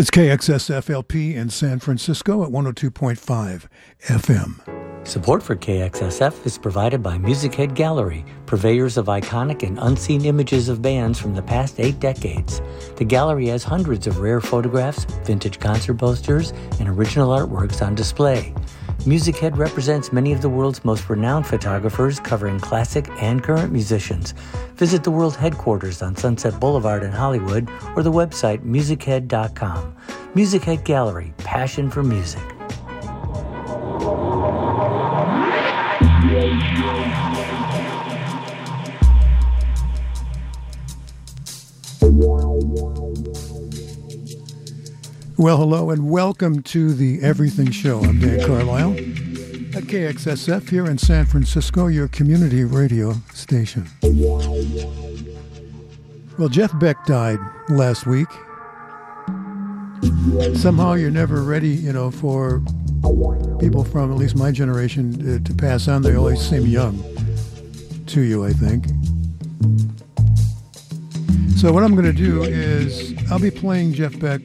It's KXSFLP in San Francisco at 102.5 FM. Support for KXSF is provided by Music Head Gallery, purveyors of iconic and unseen images of bands from the past eight decades. The gallery has hundreds of rare photographs, vintage concert posters, and original artworks on display. Music Head represents many of the world's most renowned photographers covering classic and current musicians. Visit the world headquarters on Sunset Boulevard in Hollywood or the website musichead.com. Music Head Gallery, passion for music. Well, hello and welcome to the Everything Show. I'm Dan Carlisle at KXSF here in San Francisco, your community radio station. Well, Jeff Beck died last week. Somehow you're never ready, you know, for people from at least my generation to, to pass on. They always seem young to you, I think. So what I'm going to do is I'll be playing Jeff Beck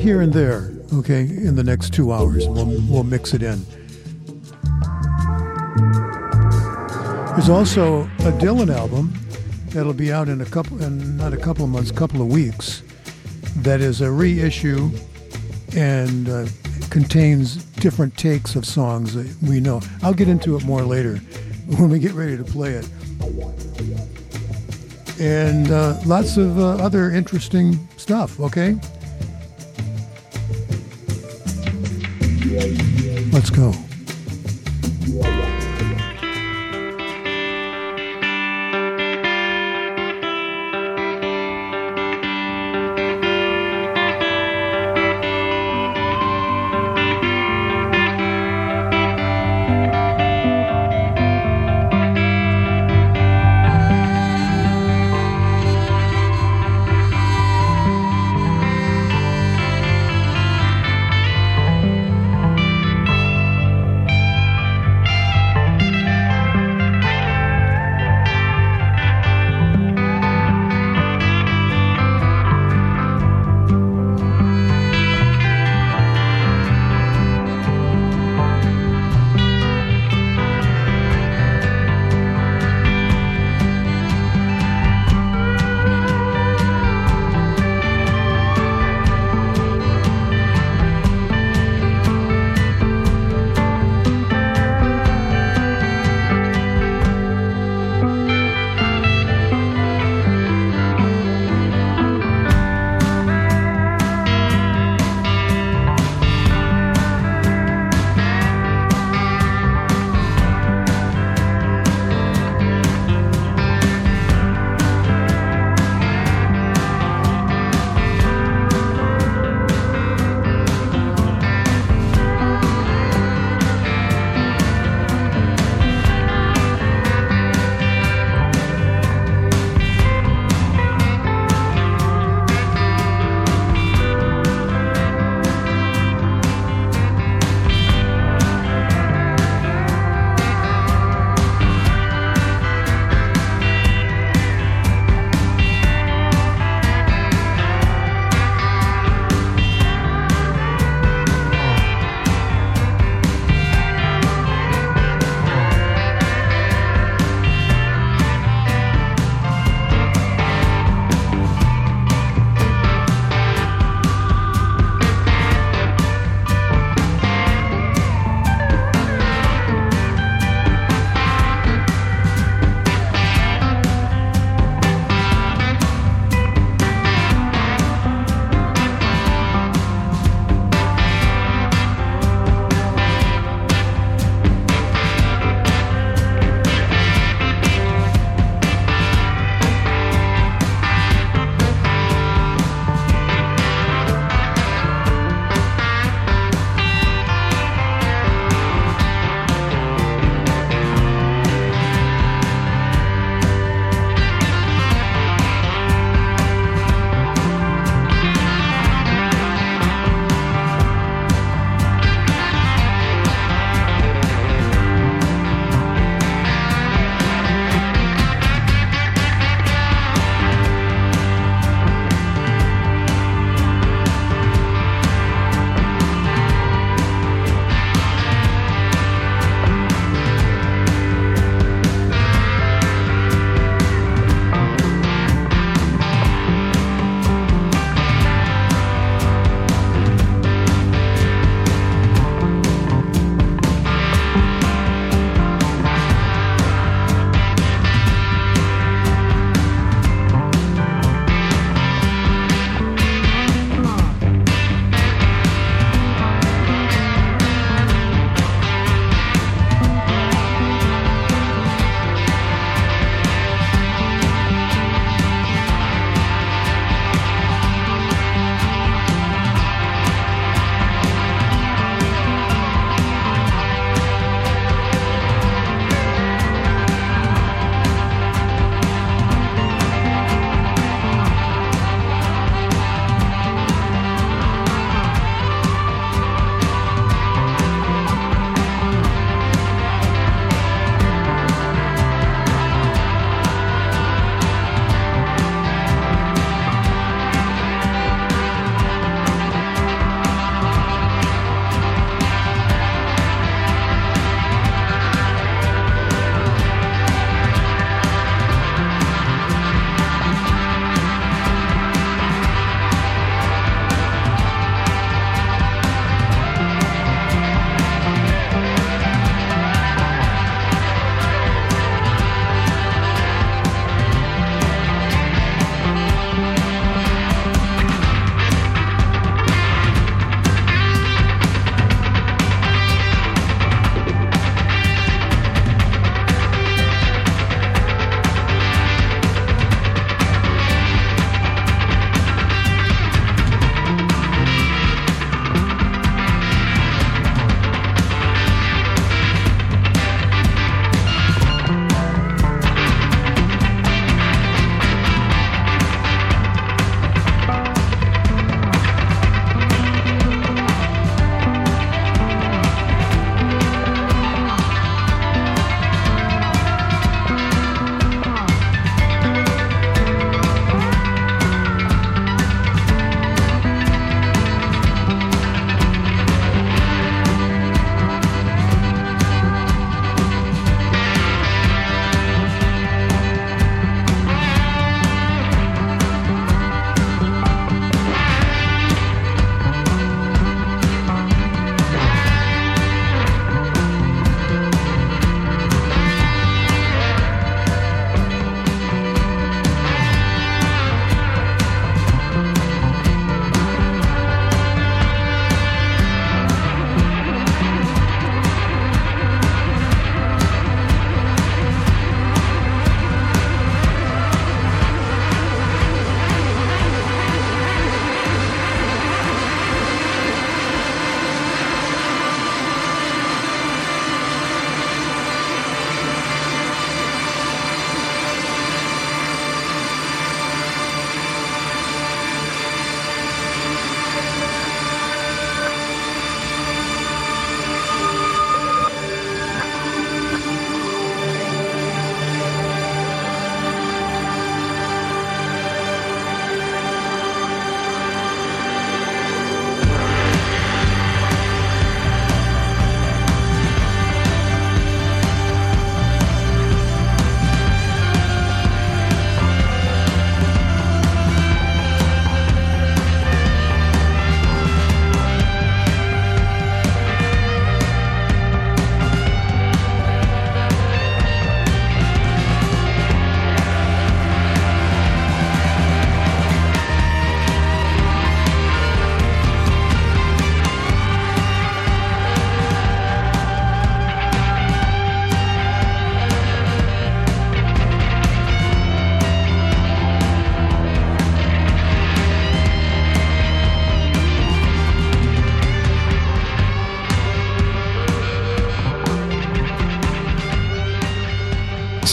here and there, okay, in the next two hours. We'll, we'll mix it in. There's also a Dylan album that'll be out in a couple, in not a couple of months, couple of weeks. That is a reissue and uh, contains different takes of songs that we know. I'll get into it more later when we get ready to play it. And uh, lots of uh, other interesting stuff, okay? Let's go.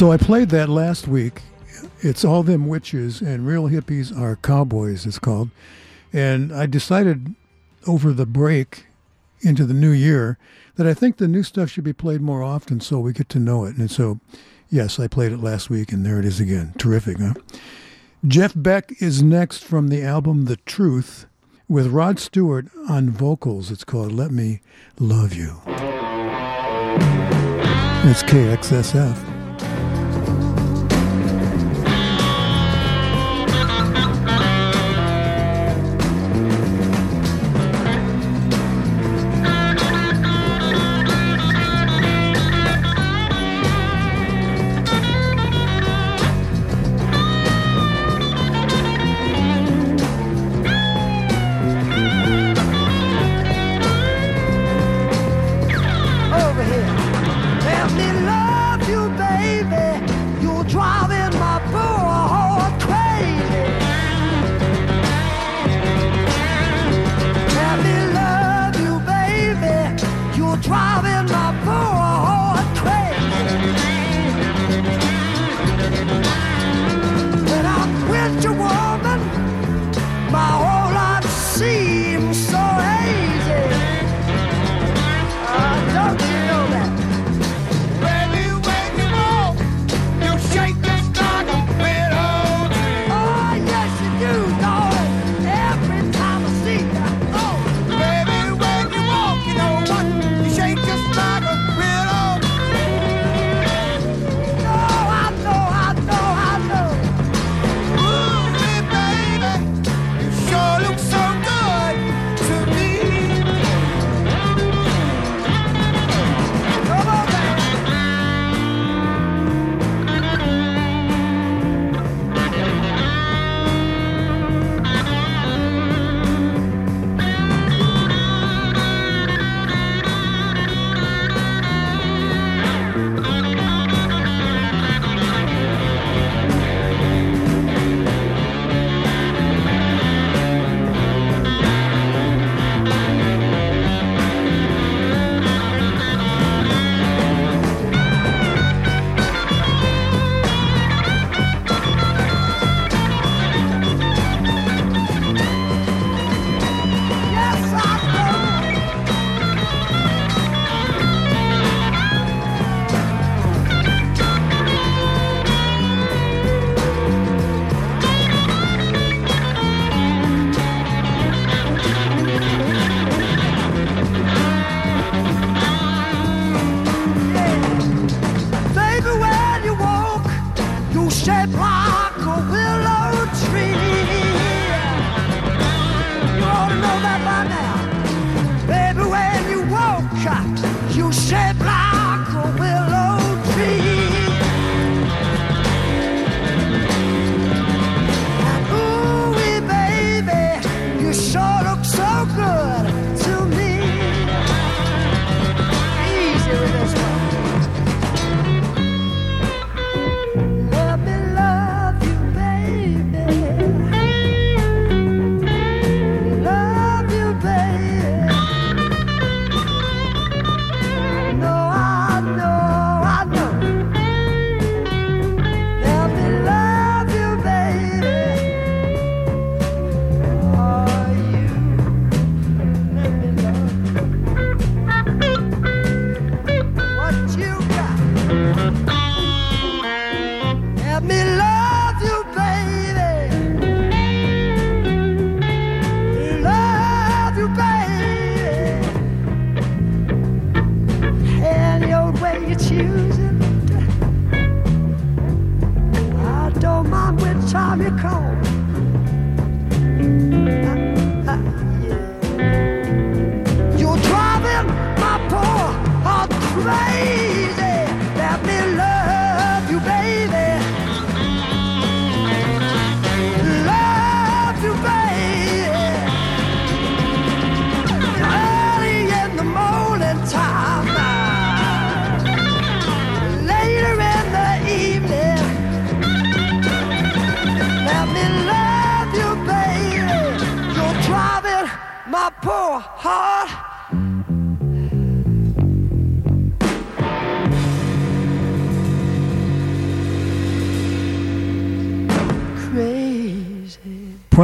So I played that last week. It's All Them Witches and Real Hippies Are Cowboys, it's called. And I decided over the break into the new year that I think the new stuff should be played more often so we get to know it. And so, yes, I played it last week and there it is again. Terrific, huh? Jeff Beck is next from the album The Truth with Rod Stewart on vocals. It's called Let Me Love You. It's KXSF.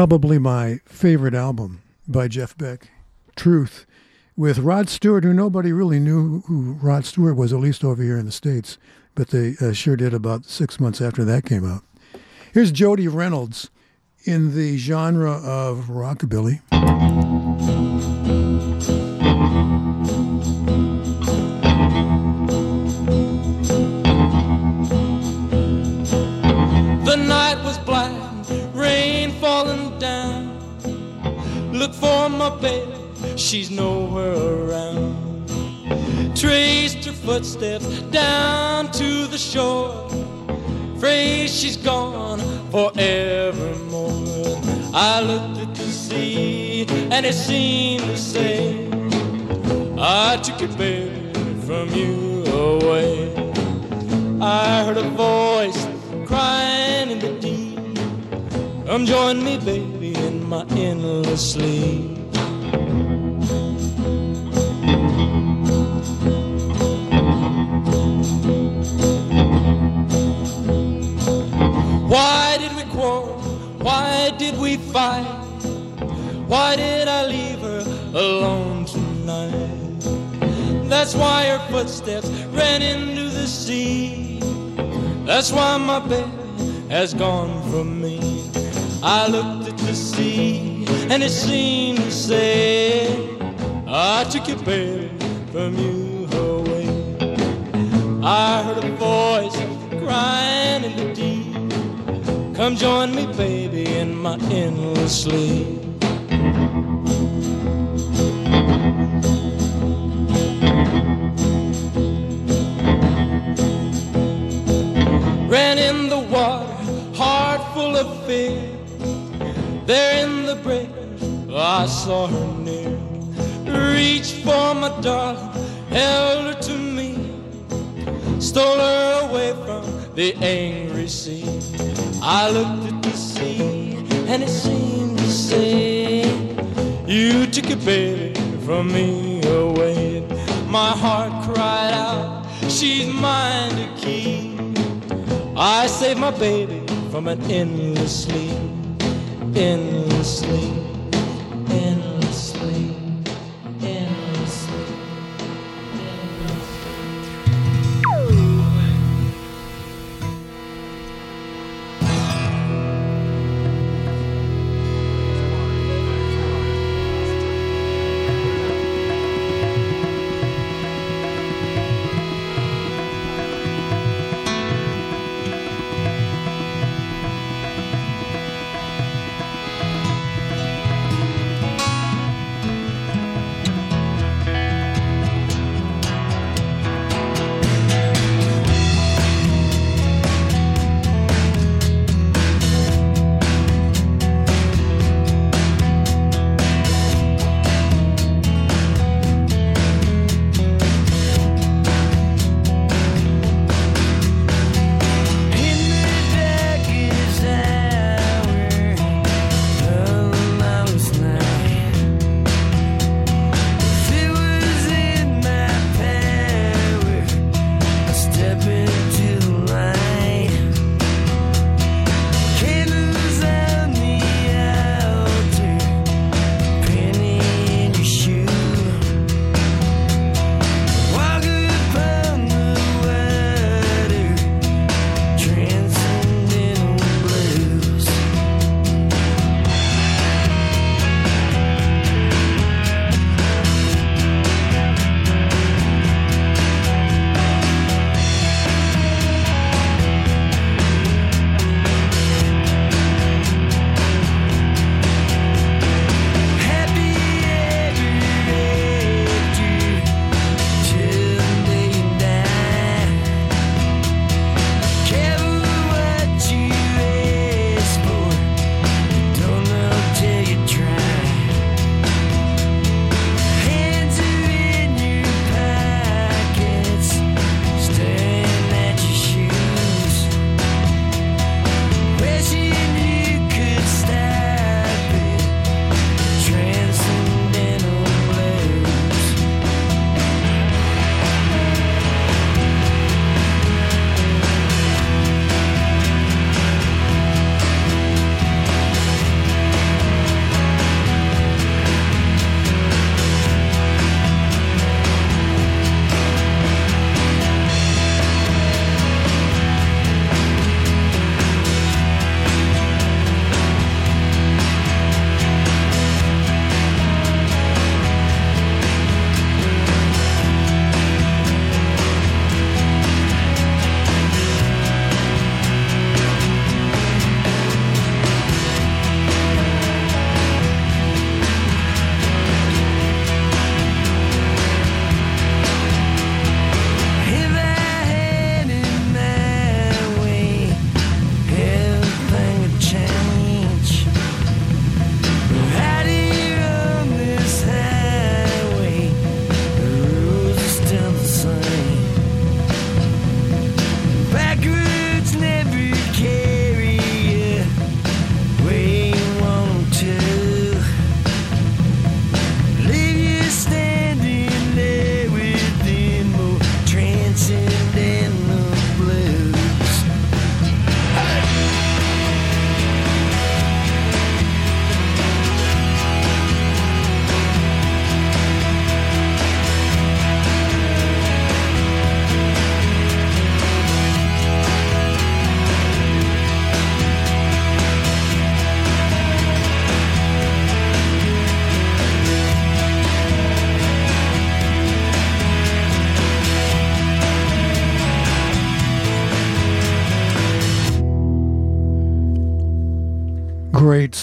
Probably my favorite album by Jeff Beck, Truth, with Rod Stewart, who nobody really knew who Rod Stewart was, at least over here in the States, but they uh, sure did about six months after that came out. Here's Jody Reynolds in the genre of rockabilly. Footsteps down to the shore. Afraid she's gone forevermore. I looked at the sea and it seemed to say, I took your baby from you away. I heard a voice crying in the deep. Come join me, baby, in my endless sleep. Did we fight? Why did I leave her alone tonight? That's why her footsteps ran into the sea. That's why my baby has gone from me. I looked at the sea and it seemed to say, I took your baby from you away. I heard a voice crying in the deep. Come join me, baby, in my endless sleep. Ran in the water, heart full of fear. There in the breakers, I saw her near. Reached for my darling, held her to me, stole her away from the angry sea. I looked at the sea, and it seemed to say, You took your baby from me away. My heart cried out, She's mine to keep. I saved my baby from an endless sleep, endless sleep,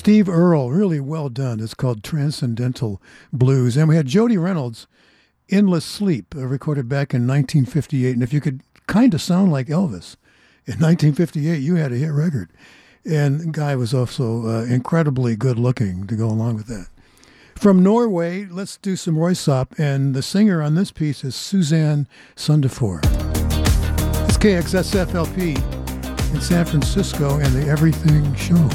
Steve Earle, really well done. It's called Transcendental Blues. And we had Jody Reynolds, Endless Sleep, uh, recorded back in 1958. And if you could kind of sound like Elvis in 1958, you had a hit record. And guy was also uh, incredibly good looking to go along with that. From Norway, let's do some Röyksopp. And the singer on this piece is Susanne Sundfør. It's KXSFLP in San Francisco and the Everything Show.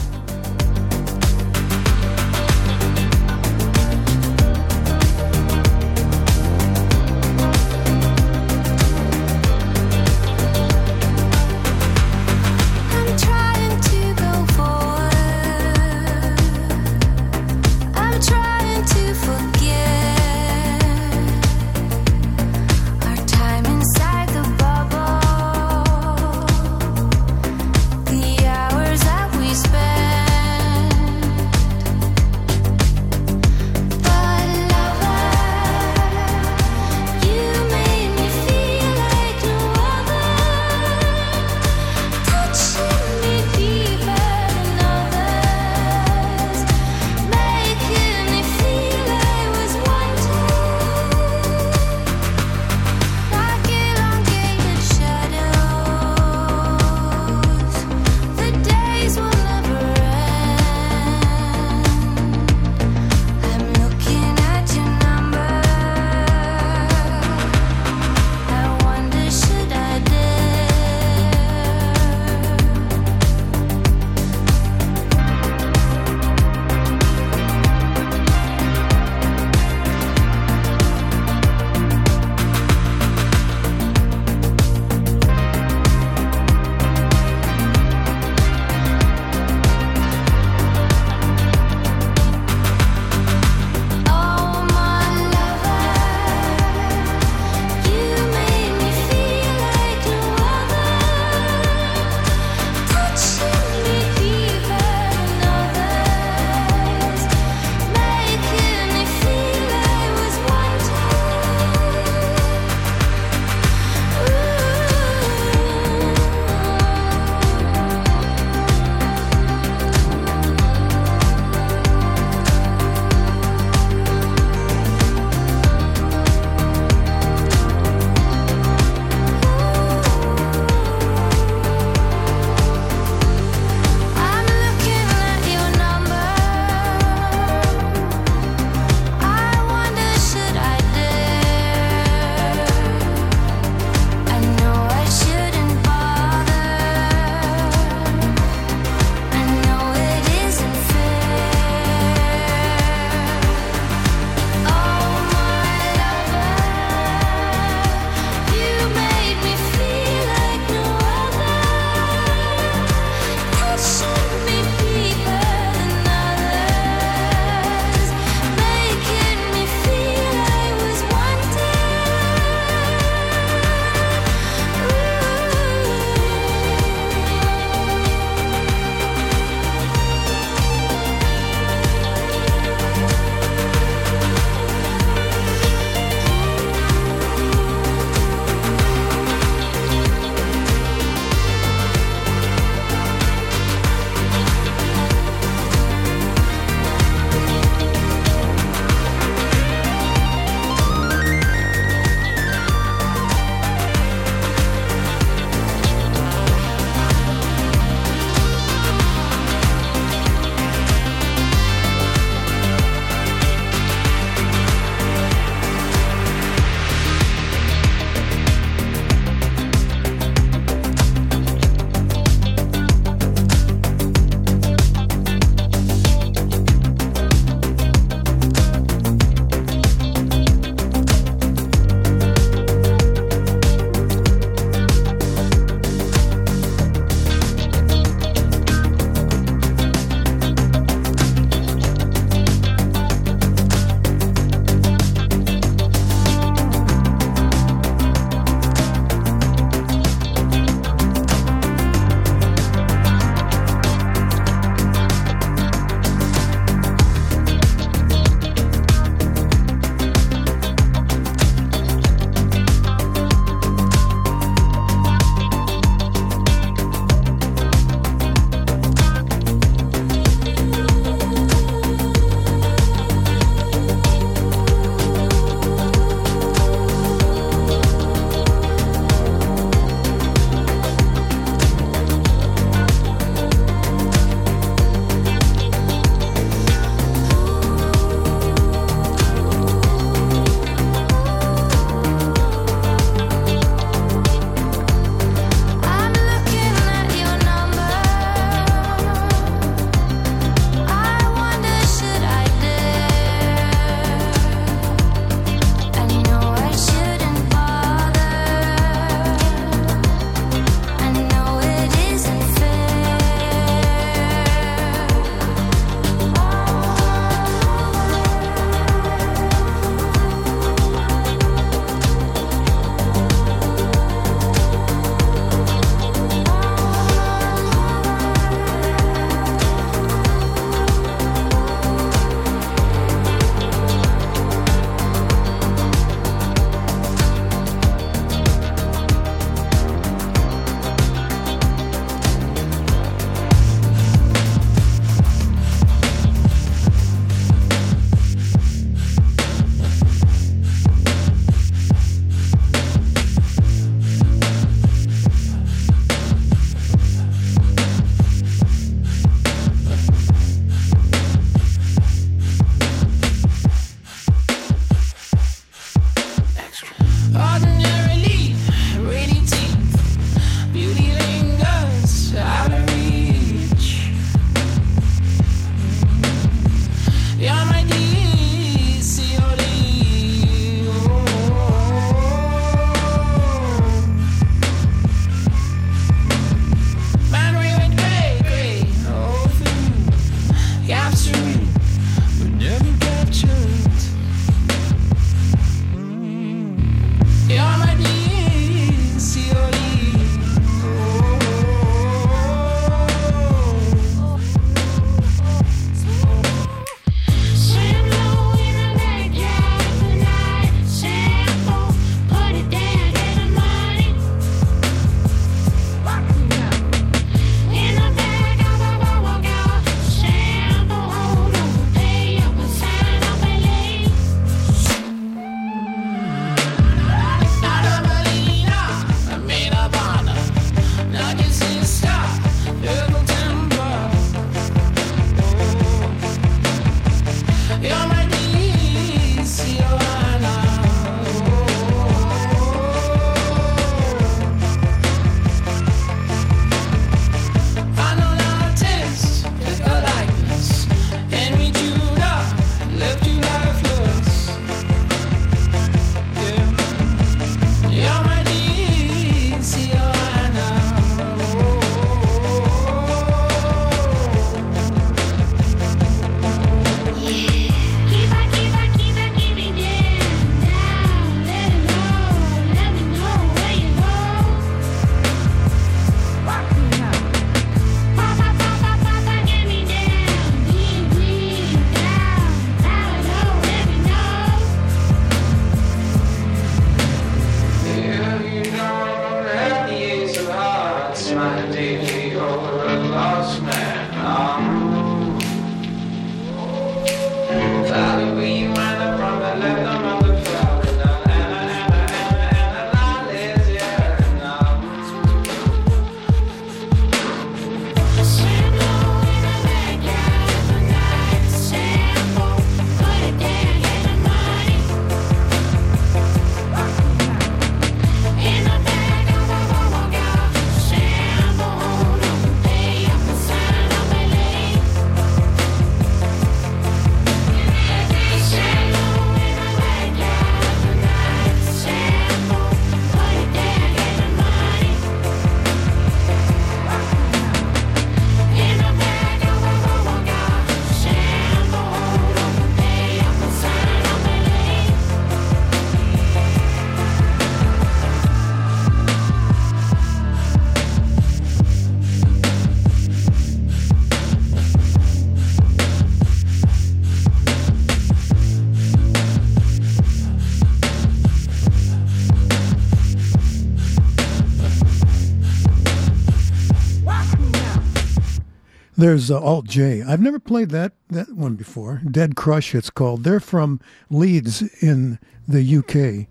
There's uh, alt-J. I've never played that that one before. Deadcrush, it's called. They're from Leeds in the UK.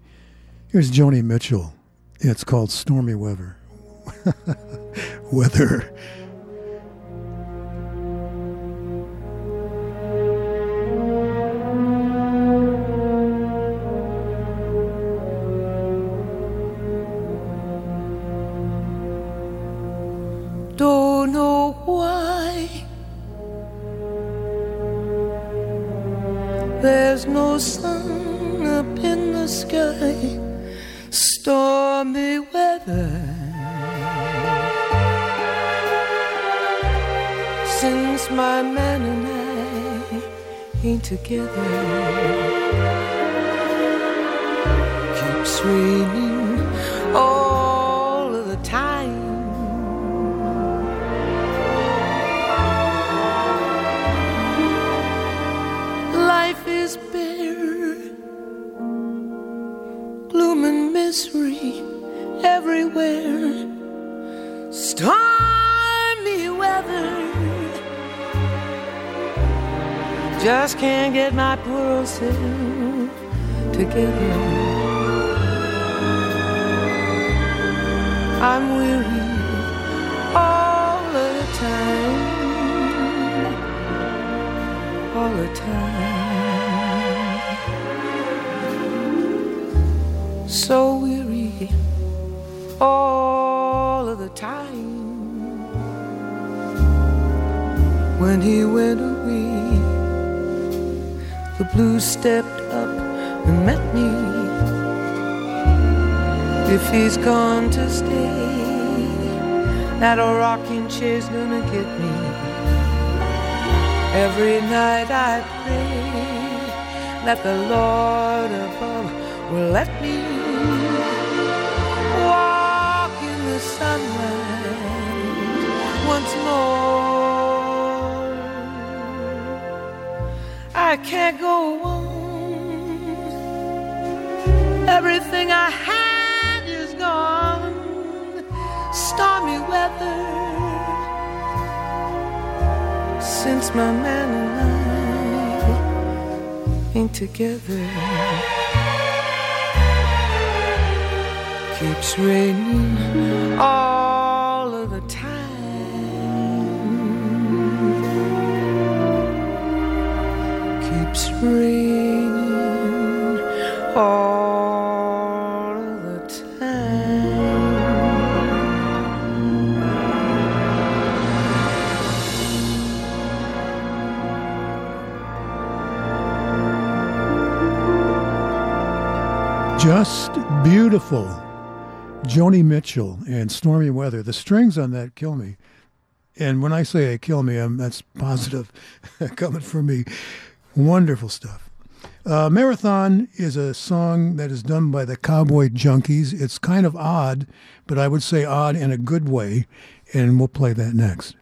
Here's Joni Mitchell. It's called Stormy Weather. Weather. Sun up in the sky, stormy weather. Since my man and I ain't together, keeps raining misery everywhere, stormy weather. Just can't get my poor old self together. I'm weary all all of the time. When he went away, the blues stepped up and met me. If he's gone to stay, that old rocking chair's gonna get me. Every night I pray that the Lord above will let me once more. I can't go on. Everything I had is gone. Stormy weather since my man and I ain't together. Keeps raining all beautiful. Joni Mitchell and Stormy Weather. The strings on that kill me. And when I say they kill me, I'm, that's positive coming from me. Wonderful stuff. Uh, Marathon is a song that is done by the Cowboy Junkies. It's kind of odd, but I would say odd in a good way. And we'll play that next.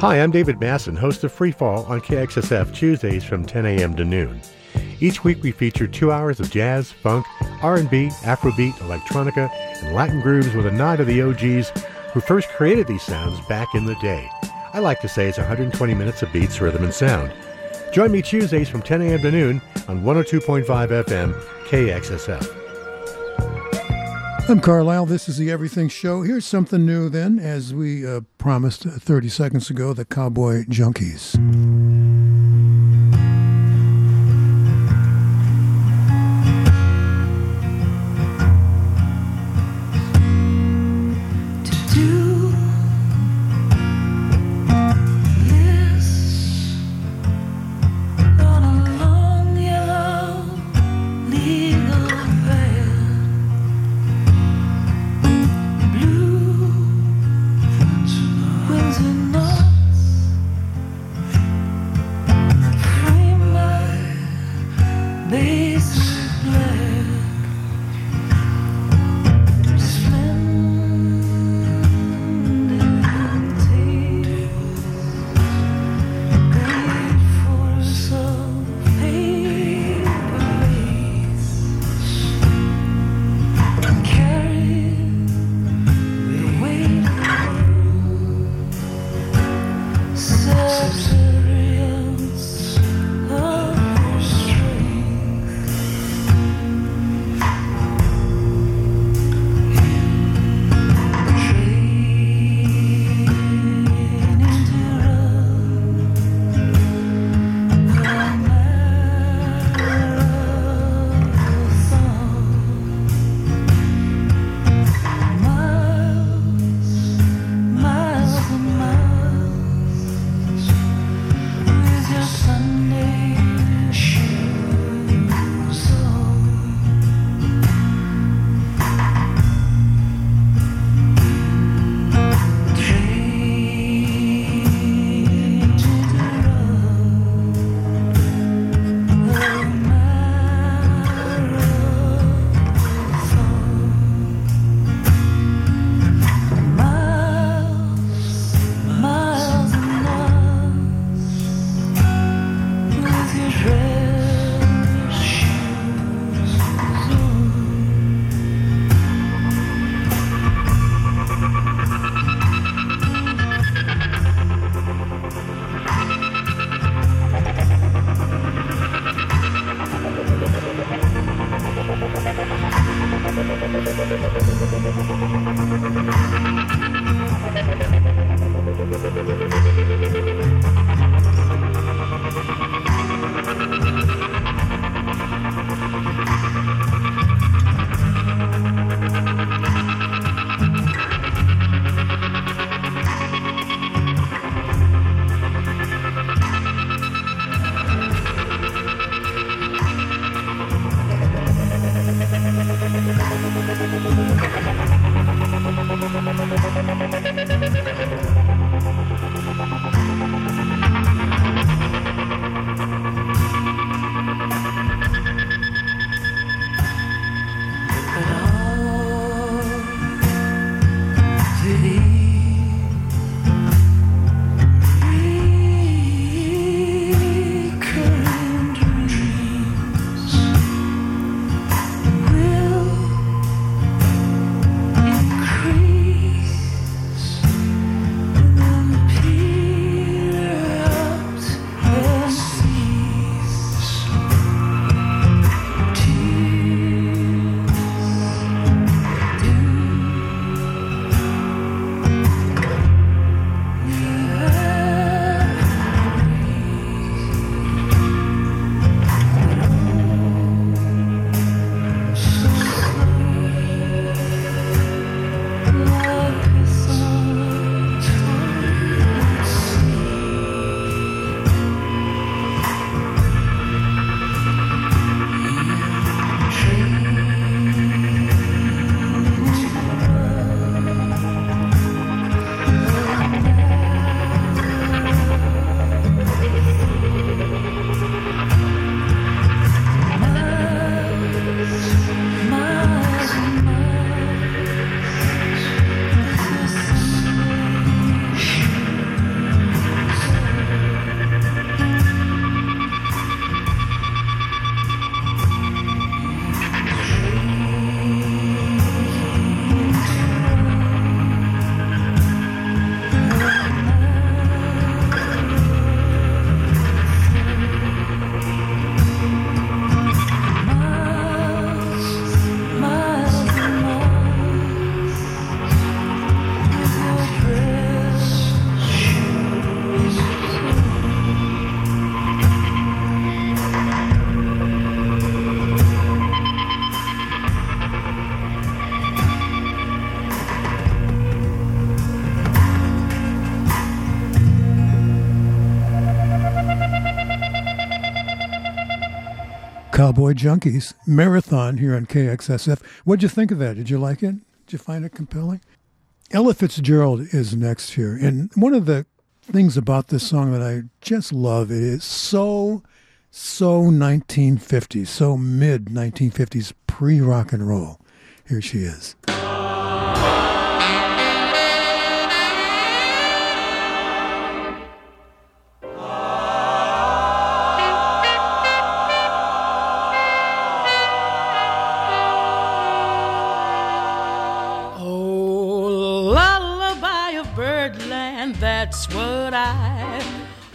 Hi, I'm David Masson, host of Free Fall on KXSF Tuesdays from 10 a.m. to noon. Each week we feature two hours of jazz, funk, R&B, Afrobeat, electronica, and Latin grooves with a nod to the OGs who first created these sounds back in the day. I like to say it's 120 minutes of beats, rhythm, and sound. Join me Tuesdays from 10 a.m. to noon on 102.5 FM KXSF. I'm Carlisle. This is the Everything Show. Here's something new then, as we uh, promised 30 seconds ago, the Cowboy Junkies. Cowboy Junkies marathon here on KXSF. What'd you think of that? Did you like it? Did you find it compelling? Ella Fitzgerald is next here. And one of the things about this song that I just love it is so, so 1950s, so mid 1950s pre rock and roll. Here she is.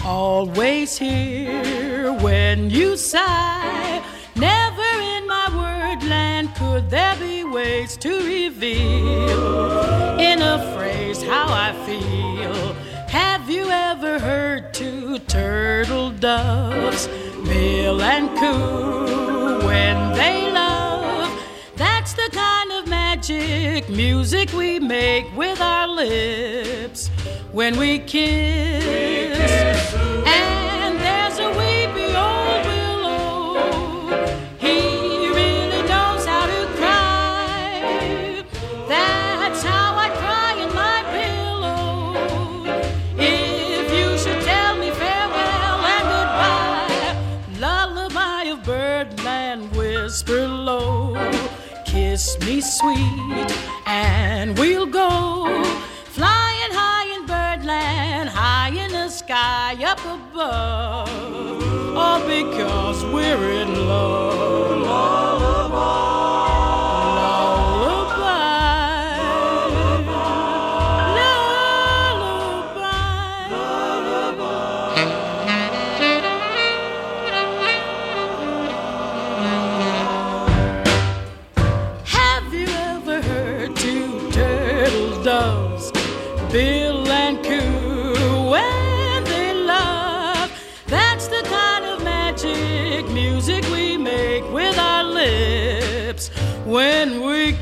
Always hear when you sigh. Never in my wordland could there be ways to reveal in a phrase how I feel. Have you ever heard two turtle doves, bill and coo, when they? That's the kind of magic music we make with our lips when we kiss. We kiss sweet, and we'll go flying high in birdland, high in the sky up above, all because we're in love.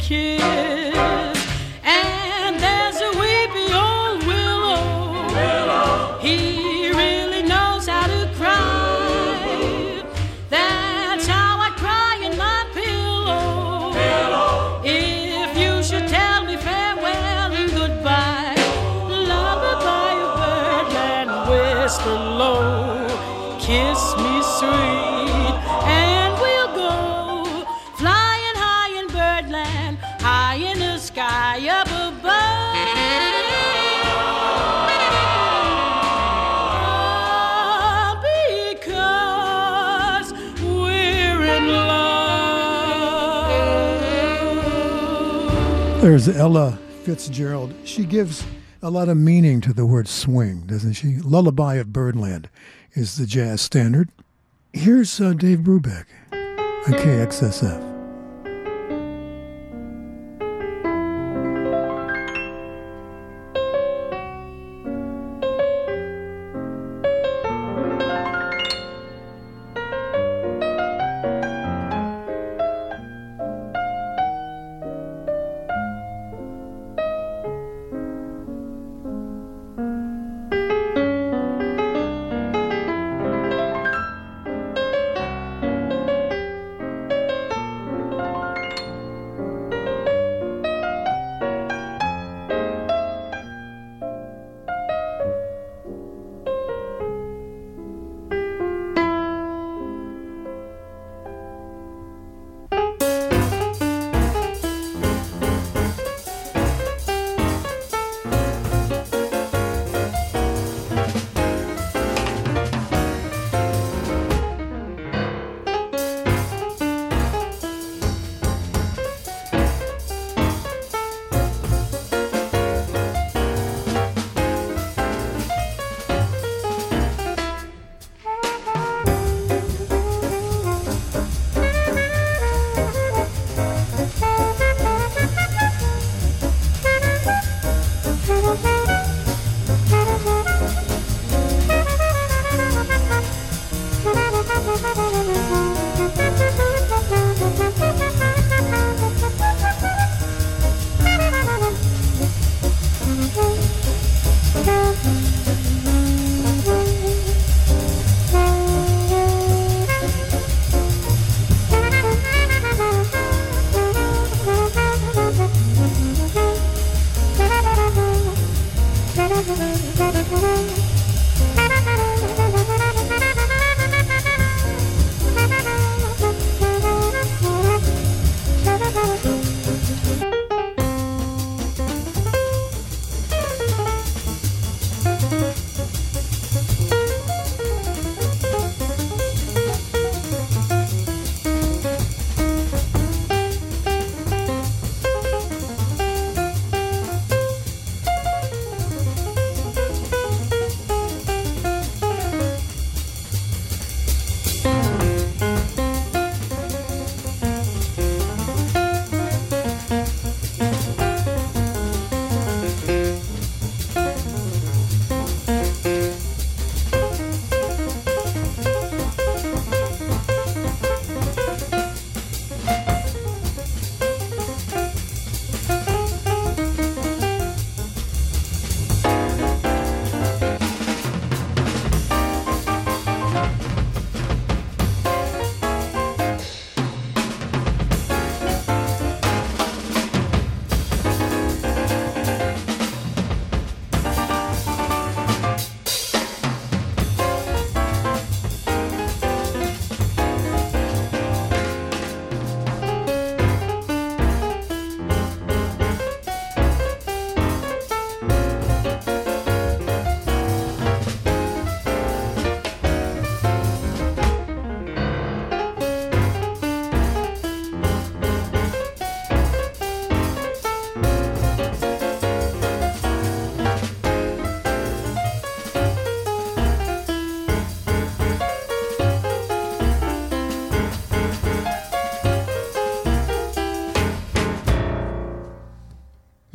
When There's Ella Fitzgerald. She gives a lot of meaning to the word swing, doesn't she? Lullaby of Birdland is the jazz standard. Here's uh, Dave Brubeck on KXSF.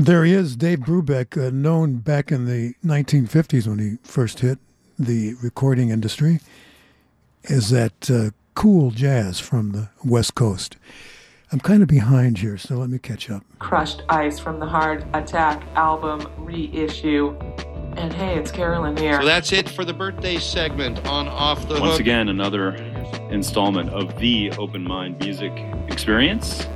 There he is, Dave Brubeck, uh, known back in the 1950s when he first hit the recording industry, as that uh, cool jazz from the West Coast. I'm kind of behind here, so let me catch up. Crushed Ice from the Hard Attack album reissue. And hey, it's Carolyn here. So that's it for the birthday segment on Off the Once Hook. again, another installment of the Open Mind Music Experience.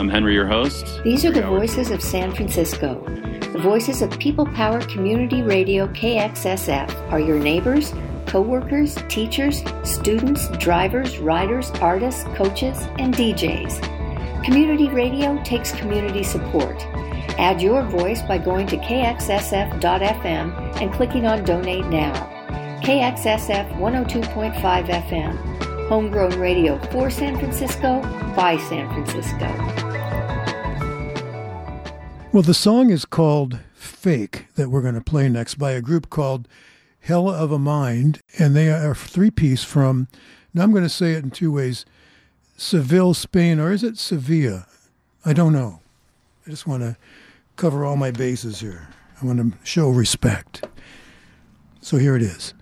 I'm Henry, your host. These are the voices of San Francisco. The voices of People Power Community Radio KXSF are your neighbors, co-workers, teachers, students, drivers, riders, artists, coaches, and DJs. Community radio takes community support. Add your voice by going to kxsf.fm and clicking on Donate Now. KXSF 102.5 FM. Homegrown radio for San Francisco, by San Francisco. Well, the song is called Fake, that we're going to play next by a group called Hell of a Mind, and they are three piece from, now I'm going to say it in two ways Seville, Spain, or is it Sevilla? I don't know. I just want to cover all my bases here. I want to show respect. So here it is.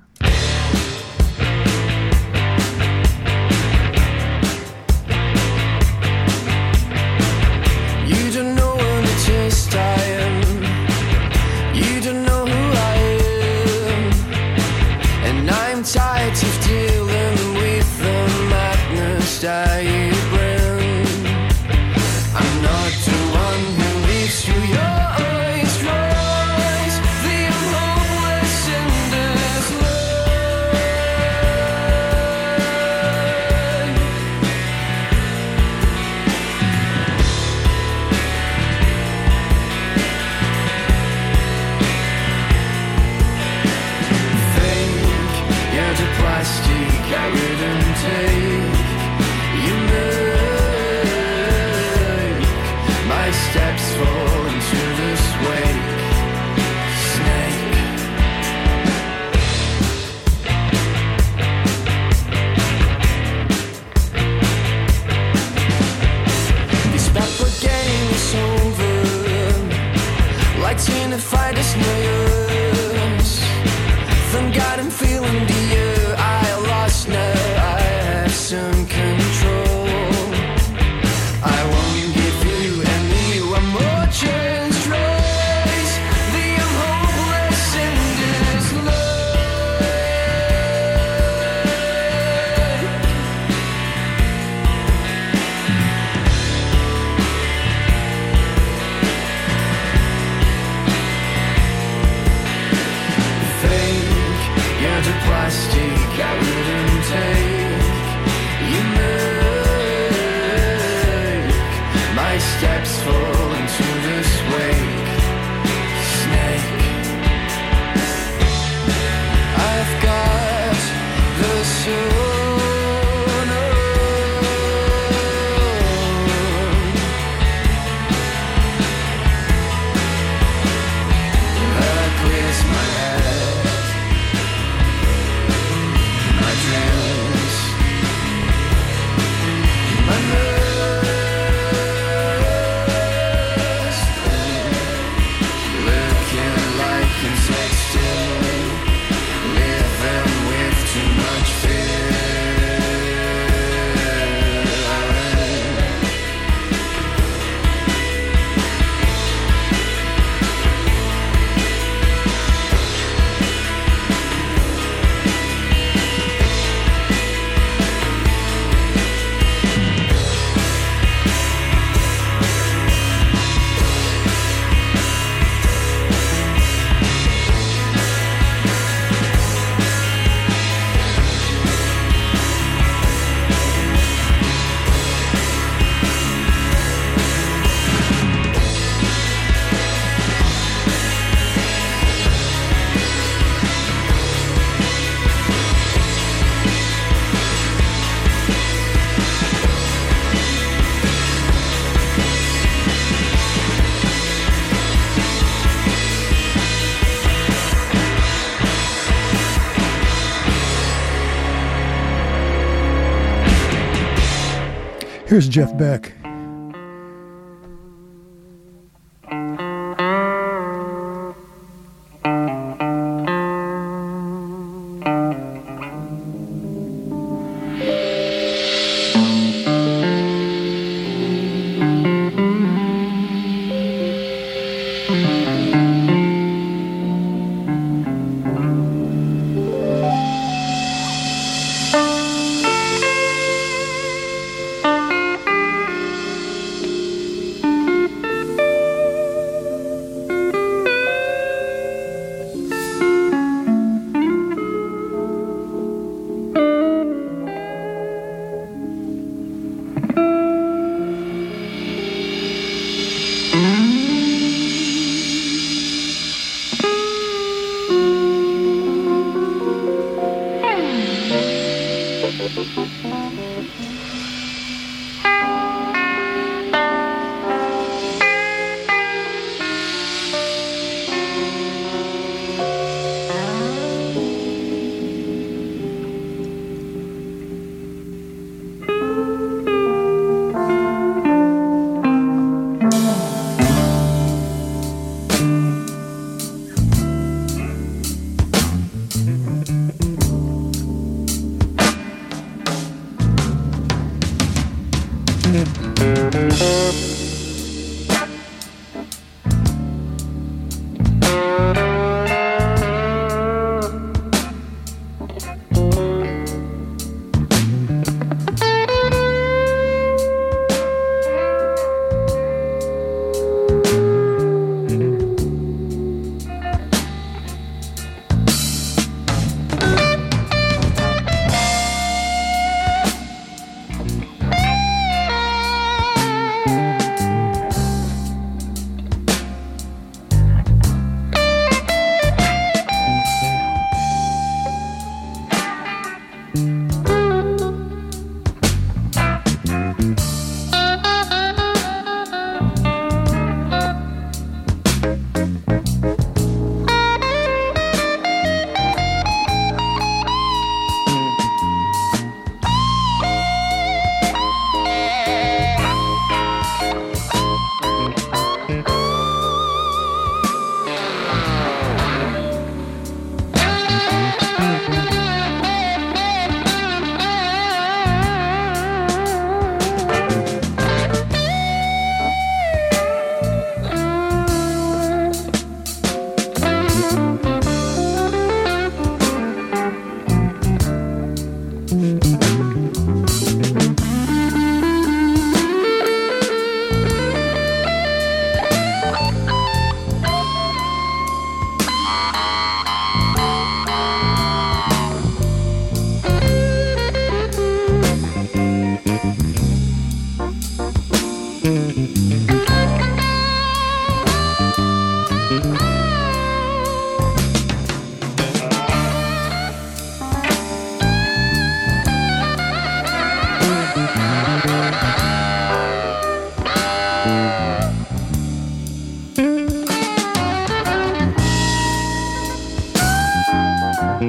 Here's Jeff Beck.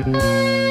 Música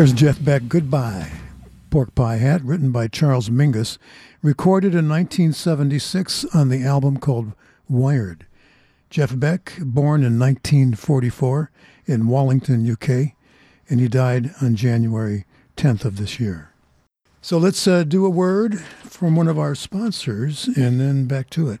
There's Jeff Beck, Goodbye. Pork Pie Hat, written by Charles Mingus, recorded in 1976 on the album called Wired. Jeff Beck, born in 1944 in Wallington, UK, and he died on January 10th of this year. So let's uh, do a word from one of our sponsors and then back to it.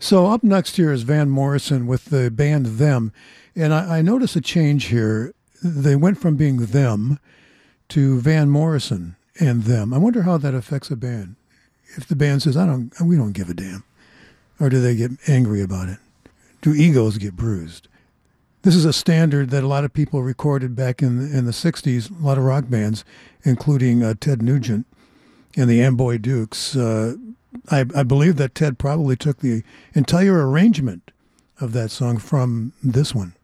So up next here is Van Morrison with the band Them, and I, I notice a change here. They went from being Them to Van Morrison and Them. I wonder how that affects a band. If the band says, "I don't, we don't give a damn," or do they get angry about it? Do egos get bruised? This is a standard that a lot of people recorded back in in the 60s, a lot of rock bands, including uh, Ted Nugent and the Amboy Dukes. Uh, I, I believe that Ted probably took the entire arrangement of that song from this one.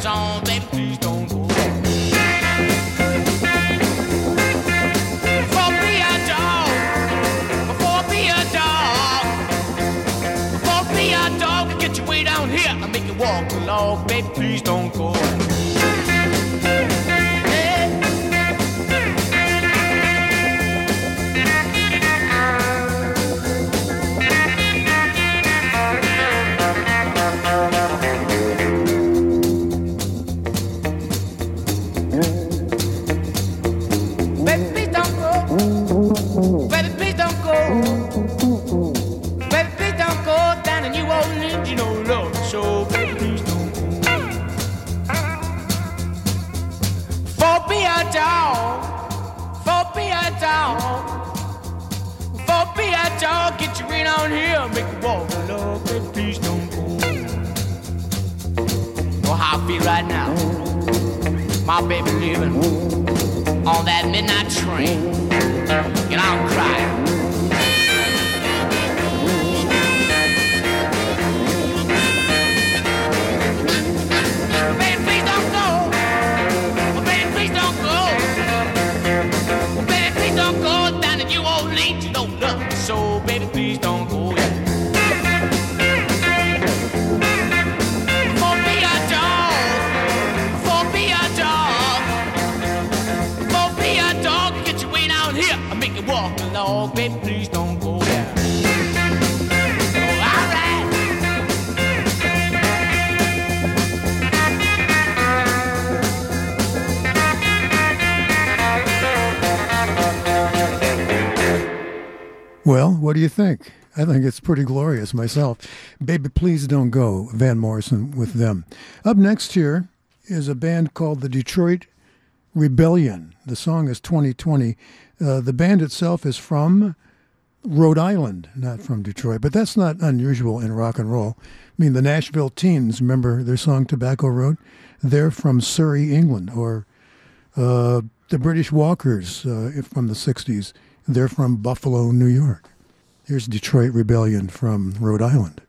The on. Please don't go. Way down here. I make you walk along, baby. Please don't My baby leaving on that midnight train. What do you think? I think it's pretty glorious myself. Baby, please don't go, Van Morrison with them. Up next here is a band called the Detroit Rebellion. The song is 2020. Uh, the band itself is from Rhode Island, not from Detroit, but that's not unusual in rock and roll. I mean, the Nashville Teens, remember their song Tobacco Road? They're from Surrey, England, or uh, the British Walkers uh, from the 60s. They're from Buffalo, New York. Here's Detroit Rebellion from Rhode Island.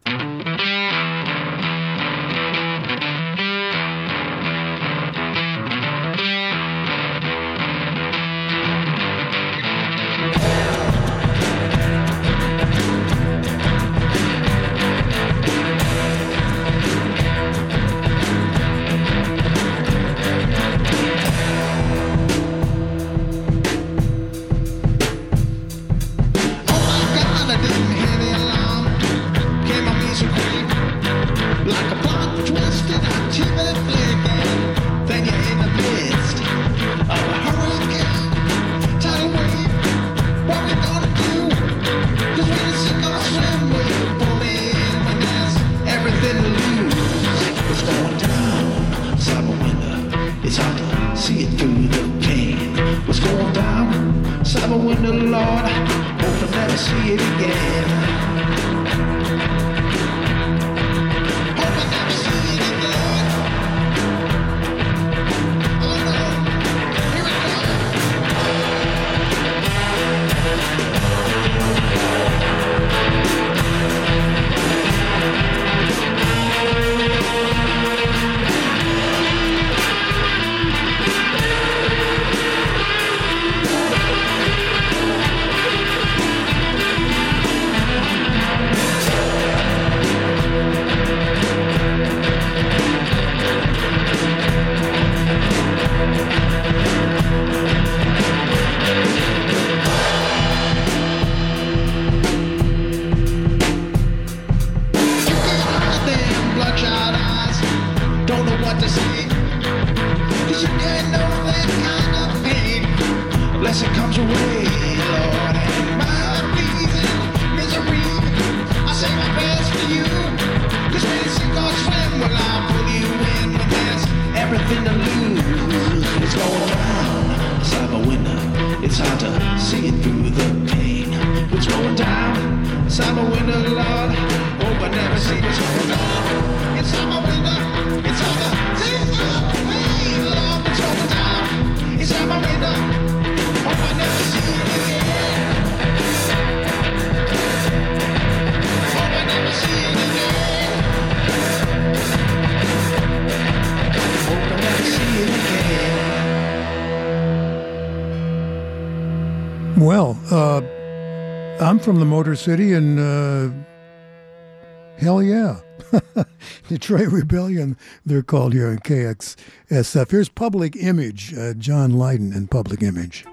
From the Motor City, and uh, hell yeah. Detroit Rebellion, they're called here in KXSF. Here's Public Image, uh, John Lydon and Public Image.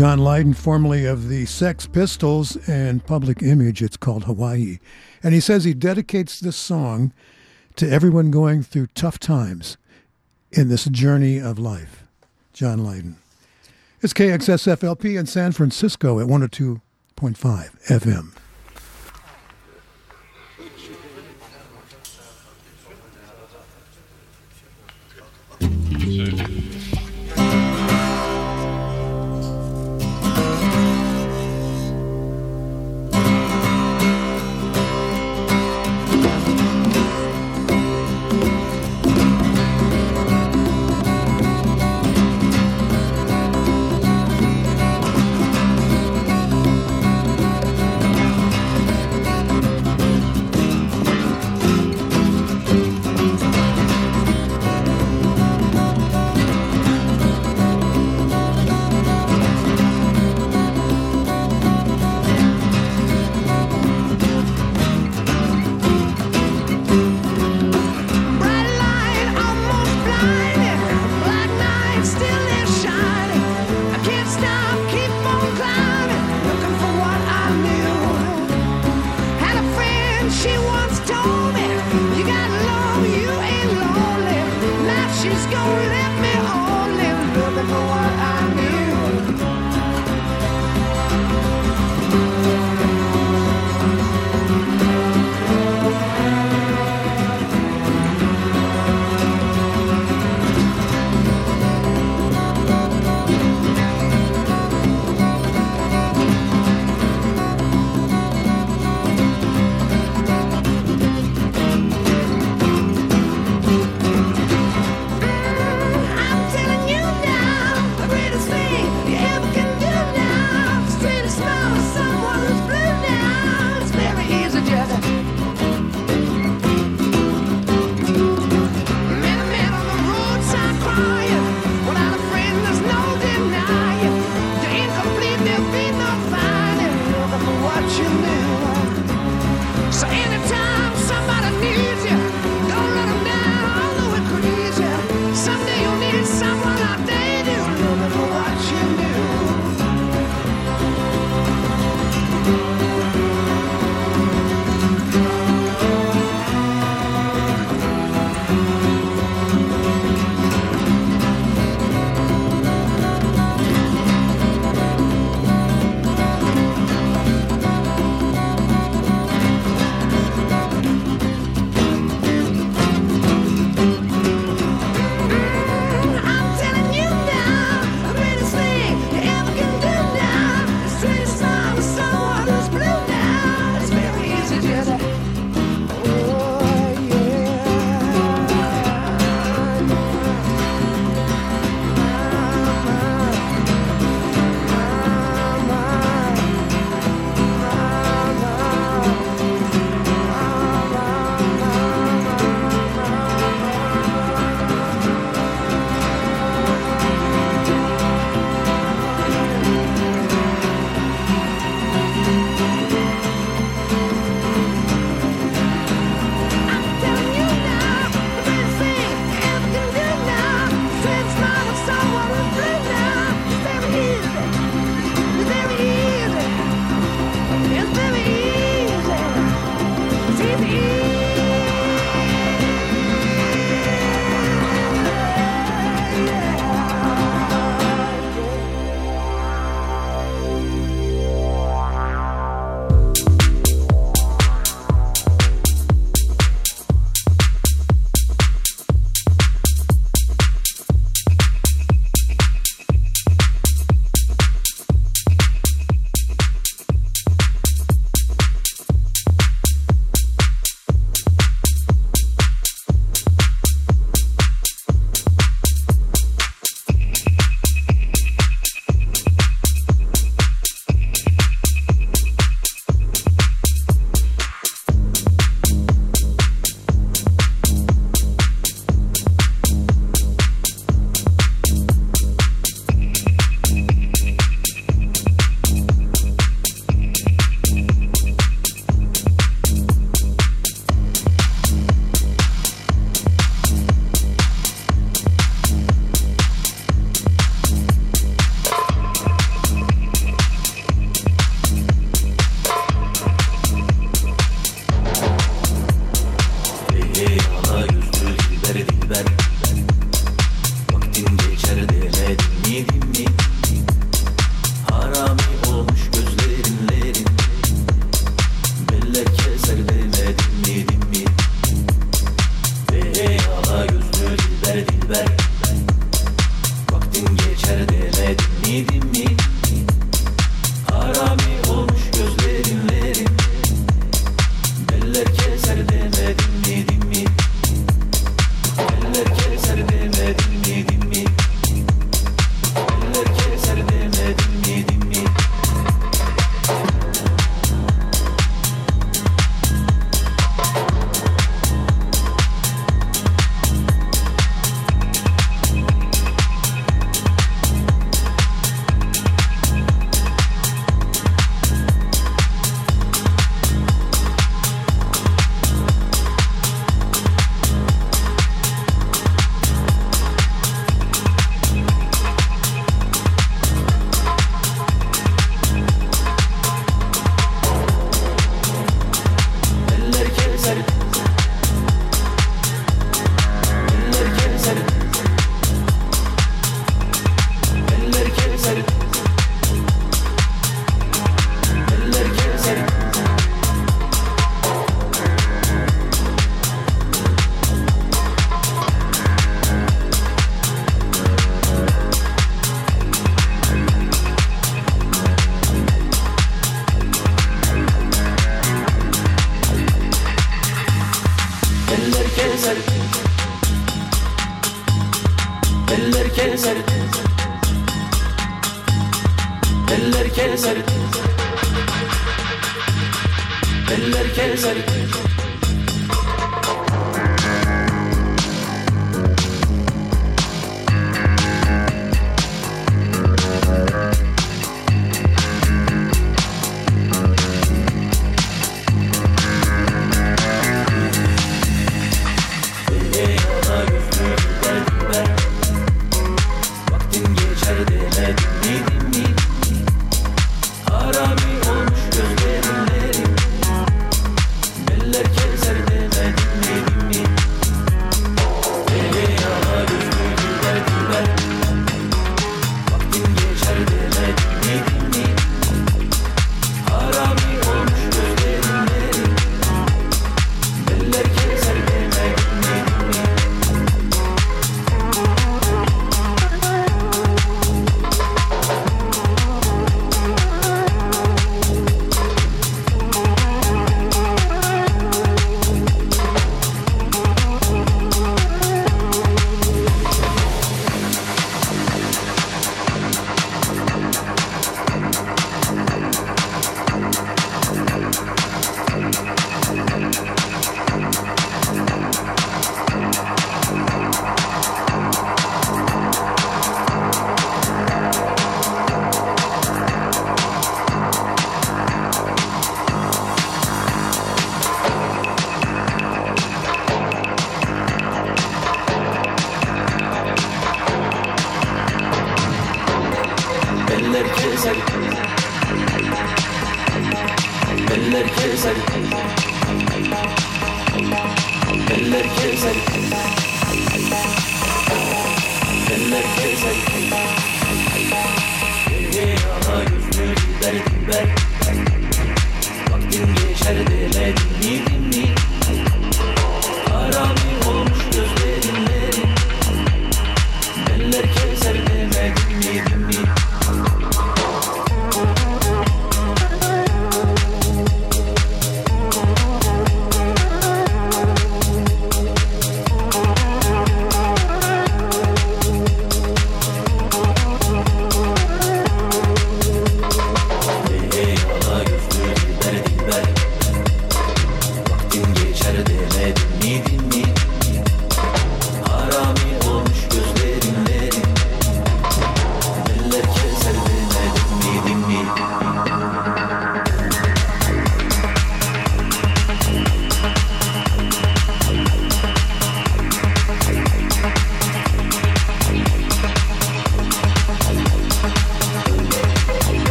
John Lydon, formerly of the Sex Pistols and Public Image. It's called Hawaii. And he says he dedicates this song to everyone going through tough times in this journey of life. John Lydon. It's KXSFLP in San Francisco at 102.5 FM.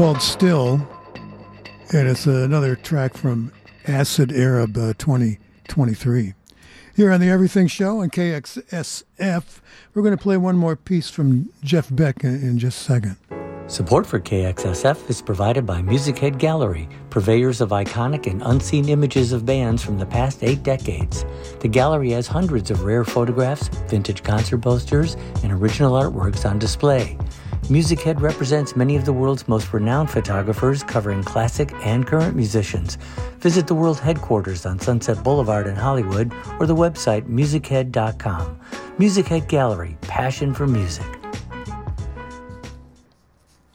called Still, and it's another track from Acid Arab uh, 2023. Here on the Everything Show on KXSF, we're going to play one more piece from Jeff Beck in, in just a second. Support for KXSF is provided by Musichead Gallery, purveyors of iconic and unseen images of bands from the past eight decades. The gallery has hundreds of rare photographs, vintage concert posters, and original artworks on display. Musichead represents many of the world's most renowned photographers covering classic and current musicians. Visit the world headquarters on Sunset Boulevard in Hollywood or the website musichead.com. Musichead Gallery, passion for music.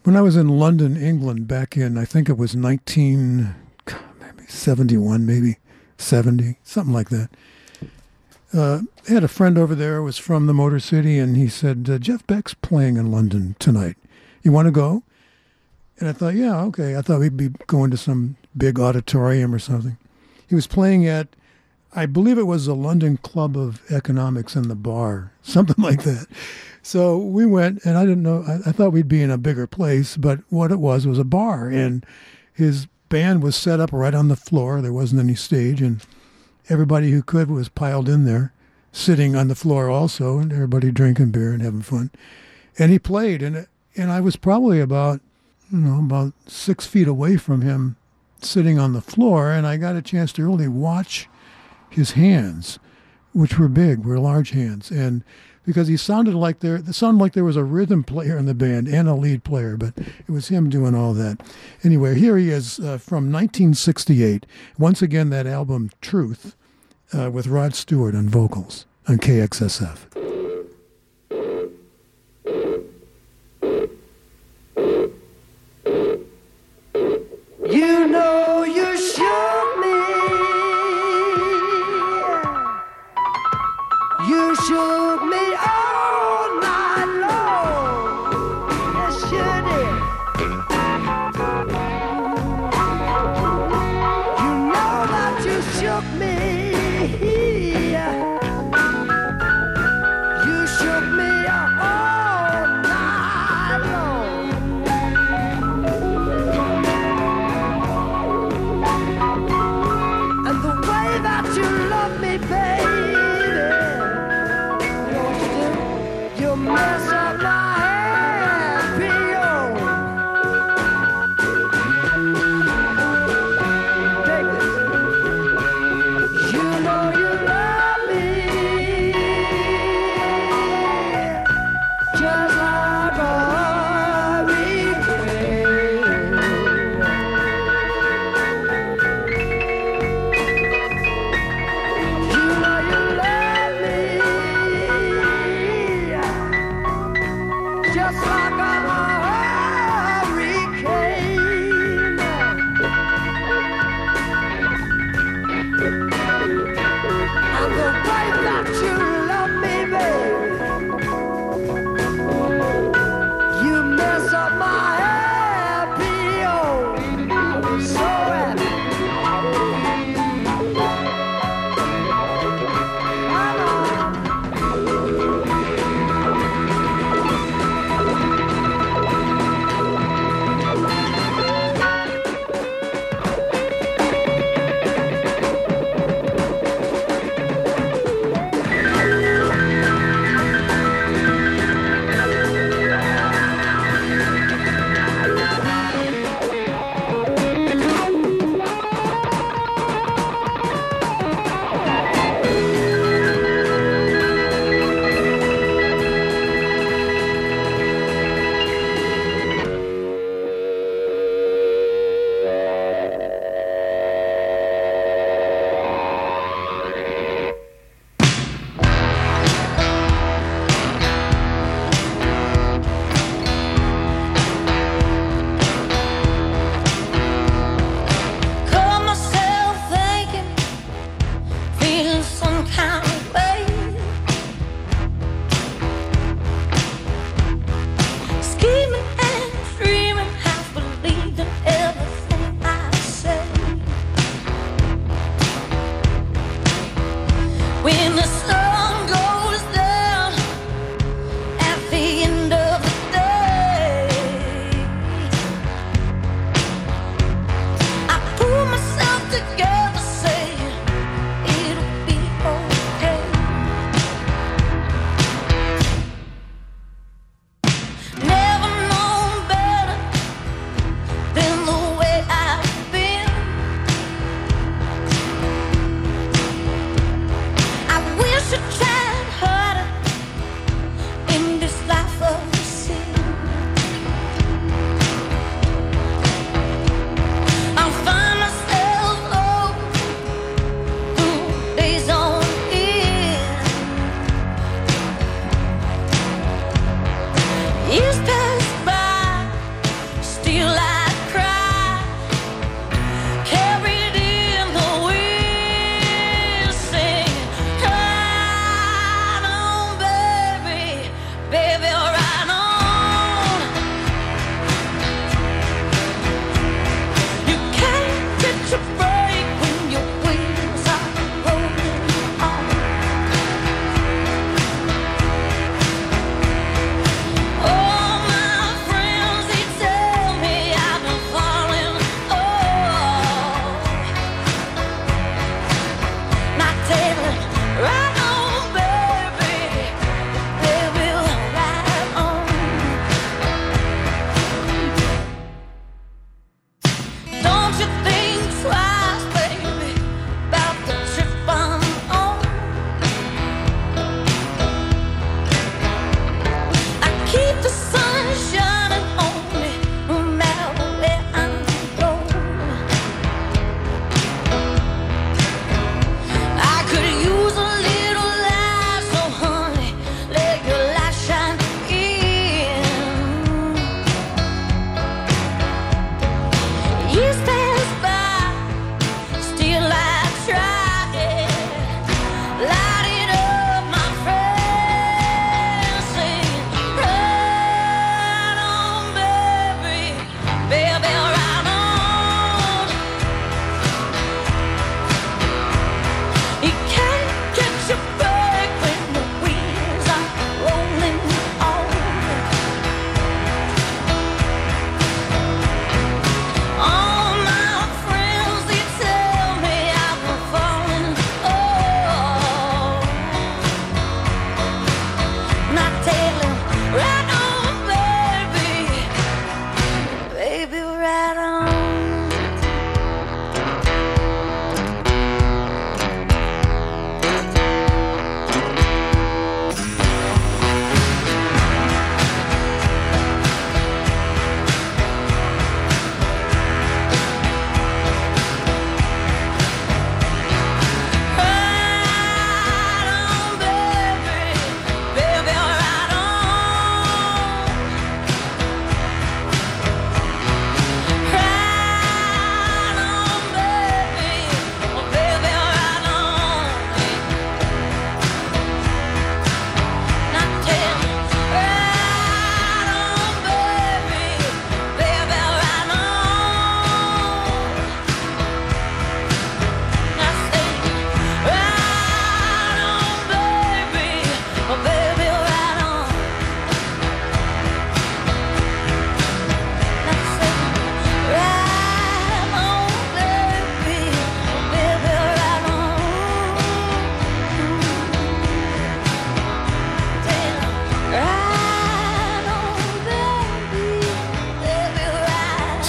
When I was in London, England, back in, I think it was 1971, maybe 70, something like that, uh, I had a friend over there who was from the Motor City, and he said, uh, Jeff Beck's playing in London tonight. You want to go? And I thought, yeah, okay. I thought we'd be going to some big auditorium or something. He was playing at, I believe it was the London Club of Economics in the bar, something like that. So we went, and I didn't know, I, I thought we'd be in a bigger place, but what it was was a bar. And his band was set up right on the floor. There wasn't any stage, and everybody who could was piled in there, sitting on the floor also, and everybody drinking beer and having fun. And he played, and and I was probably about, you know, about six feet away from him, sitting on the floor, and I got a chance to really watch his hands, which were big, were large hands, and because he sounded like there, sounded like there was a rhythm player in the band and a lead player, but it was him doing all that. Anyway, here he is uh, from 1968. Once again, that album Truth uh, with Rod Stewart on vocals on KXSF. You know you me. You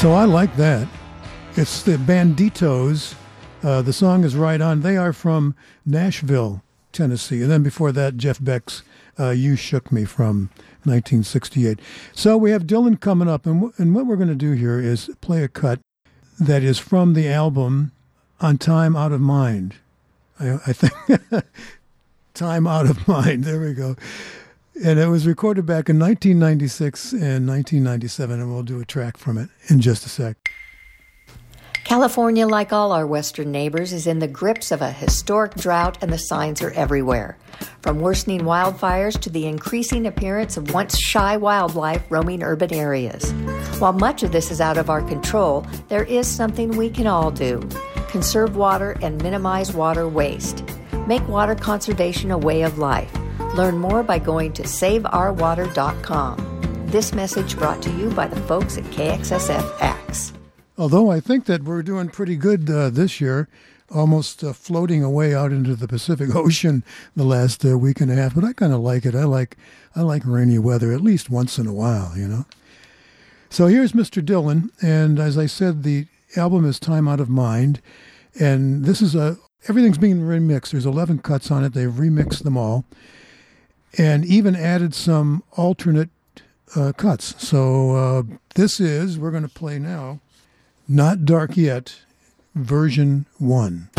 So I like that. It's the Banditos. Uh, the song is right on. They are from Nashville, Tennessee. And then before that, Jeff Beck's uh, You Shook Me from 1968. So we have Dylan coming up. And, w- and what we're going to do here is play a cut that is from the album On Time Out of Mind. I, I think Time Out of Mind. There we go. And it was recorded back in 1996 and 1997, and we'll do a track from it in just a sec. California, like all our western neighbors, is in the grips of a historic drought, and the signs are everywhere. From worsening wildfires to the increasing appearance of once shy wildlife roaming urban areas. While much of this is out of our control, there is something we can all do conserve water and minimize water waste. Make water conservation a way of life. Learn more by going to saveourwater.com. This message brought to you by the folks at KXSF X. Although I think that we're doing pretty good uh, this year, almost uh, floating away out into the Pacific Ocean the last uh, week and a half. But I kind of like it. I like I like rainy weather at least once in a while, you know. So here's Mr. Dylan, and as I said, the album is Time Out of Mind, and this is a everything's being remixed. There's 11 cuts on it. They've remixed them all, and even added some alternate uh, cuts. So uh, this is we're going to play now. Not Dark Yet, version one.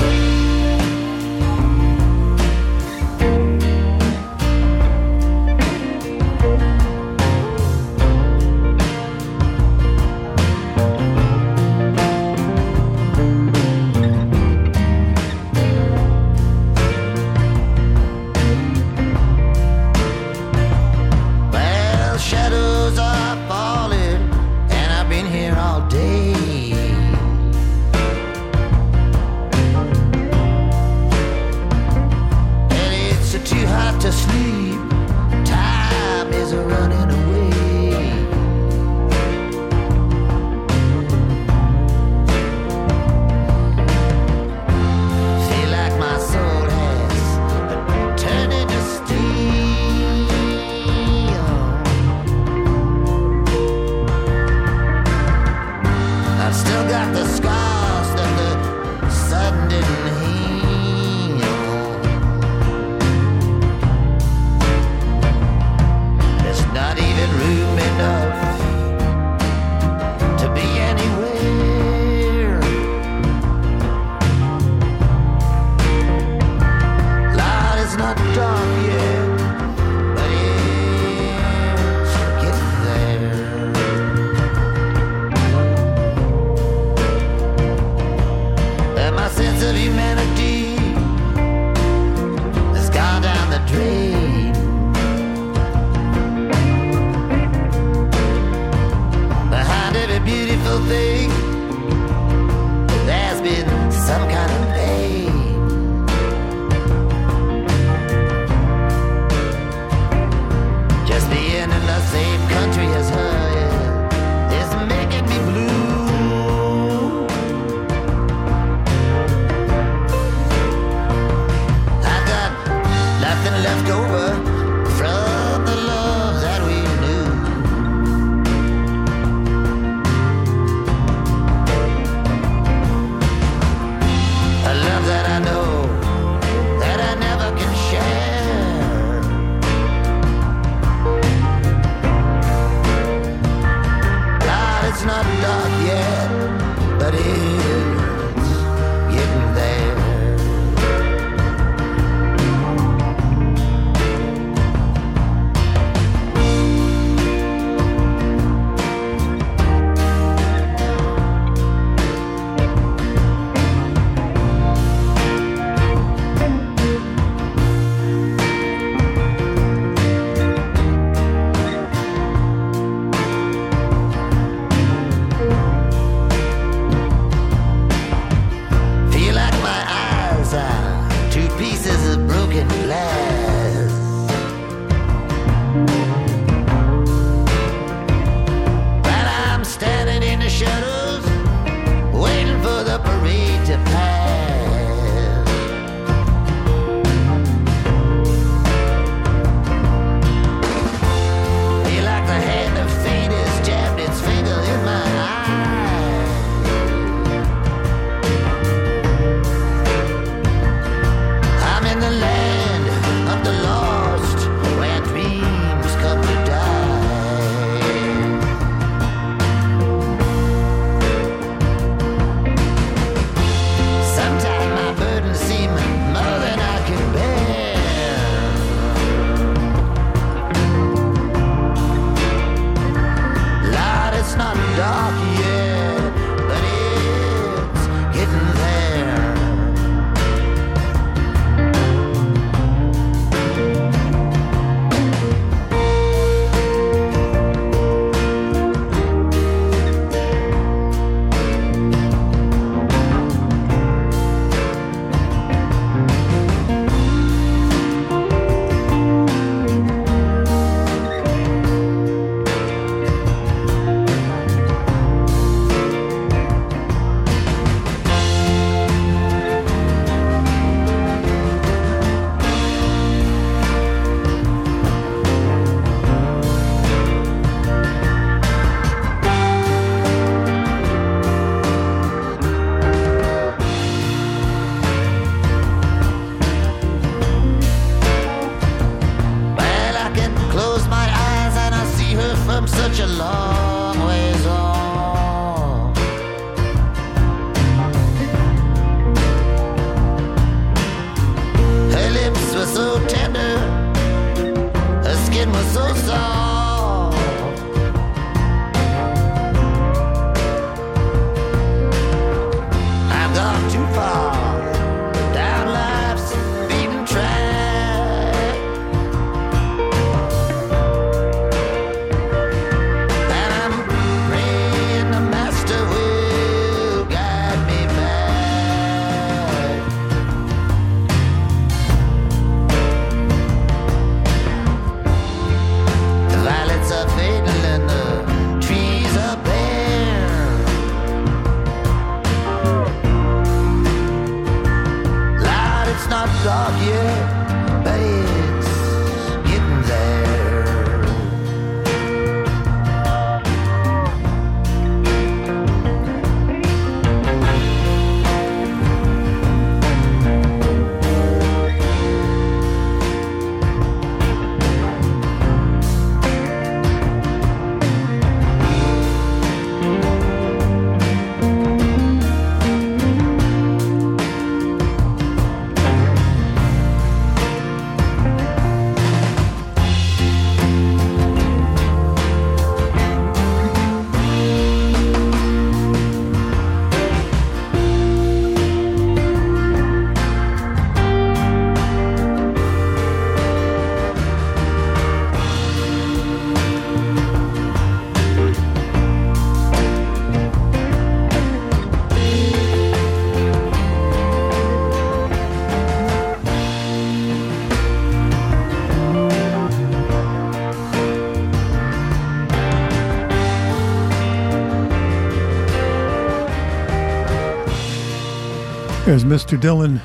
There's Mr. Dylan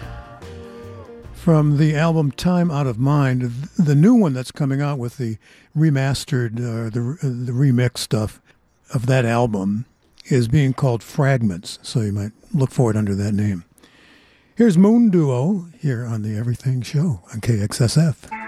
from the album Time Out of Mind. The new one that's coming out with the remastered, uh, the, the remix stuff of that album is being called Fragments, so you might look for it under that name. Here's Moon Duo here on the Everything Show on KXSF.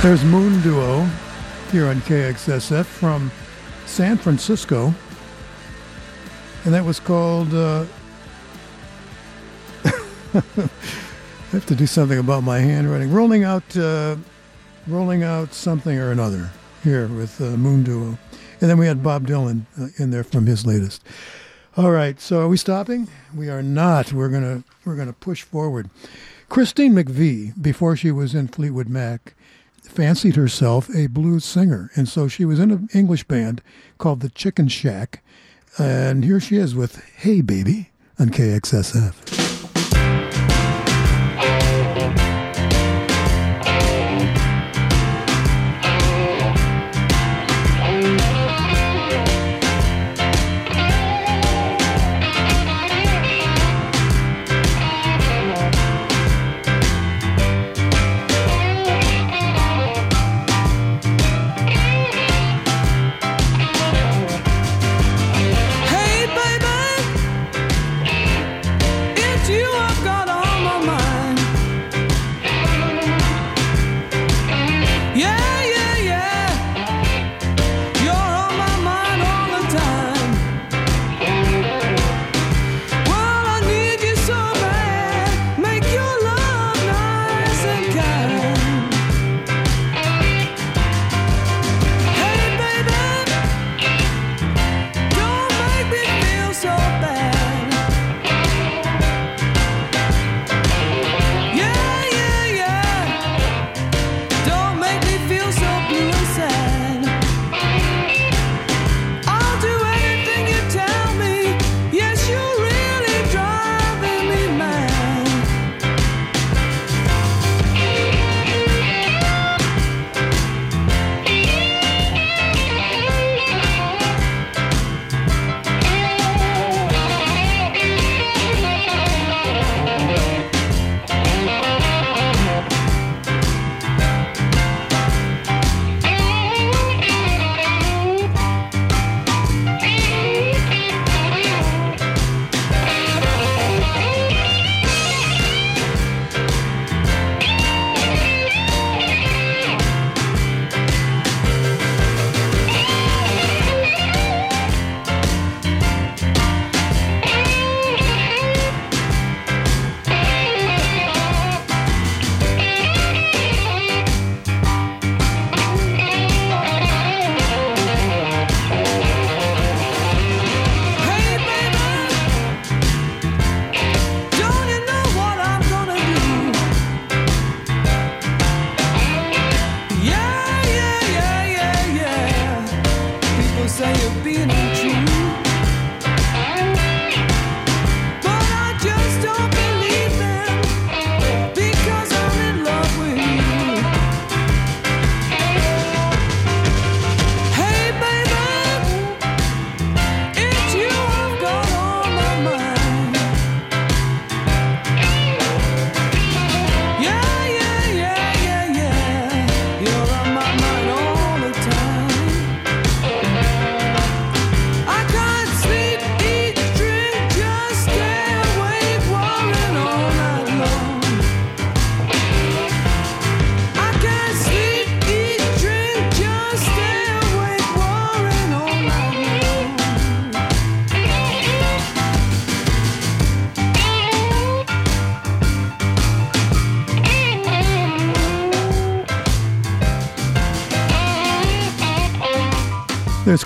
There's Moon Duo here on KXSF from San Francisco. And that was called. Uh, I have to do something about my handwriting. Rolling out, uh, rolling out something or another here with uh, Moon Duo, and then we had Bob Dylan uh, in there from his latest. All right, so are we stopping? We are not. We're gonna we're gonna push forward. Christine McVie, before she was in Fleetwood Mac, fancied herself a blues singer, and so she was in an English band called the Chicken Shack, and here she is with "Hey Baby" on KXSF.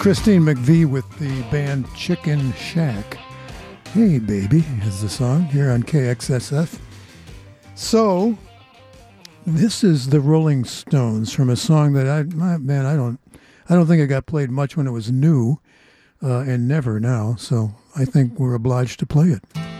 Christine McVie with the band Chicken Shack. Hey Baby is the song here on KXSF. So, this is the Rolling Stones from a song that I, man, I don't, I don't think it got played much when it was new, uh, and never now. So I think we're obliged to play it.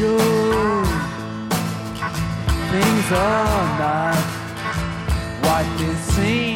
Things are not what they seem.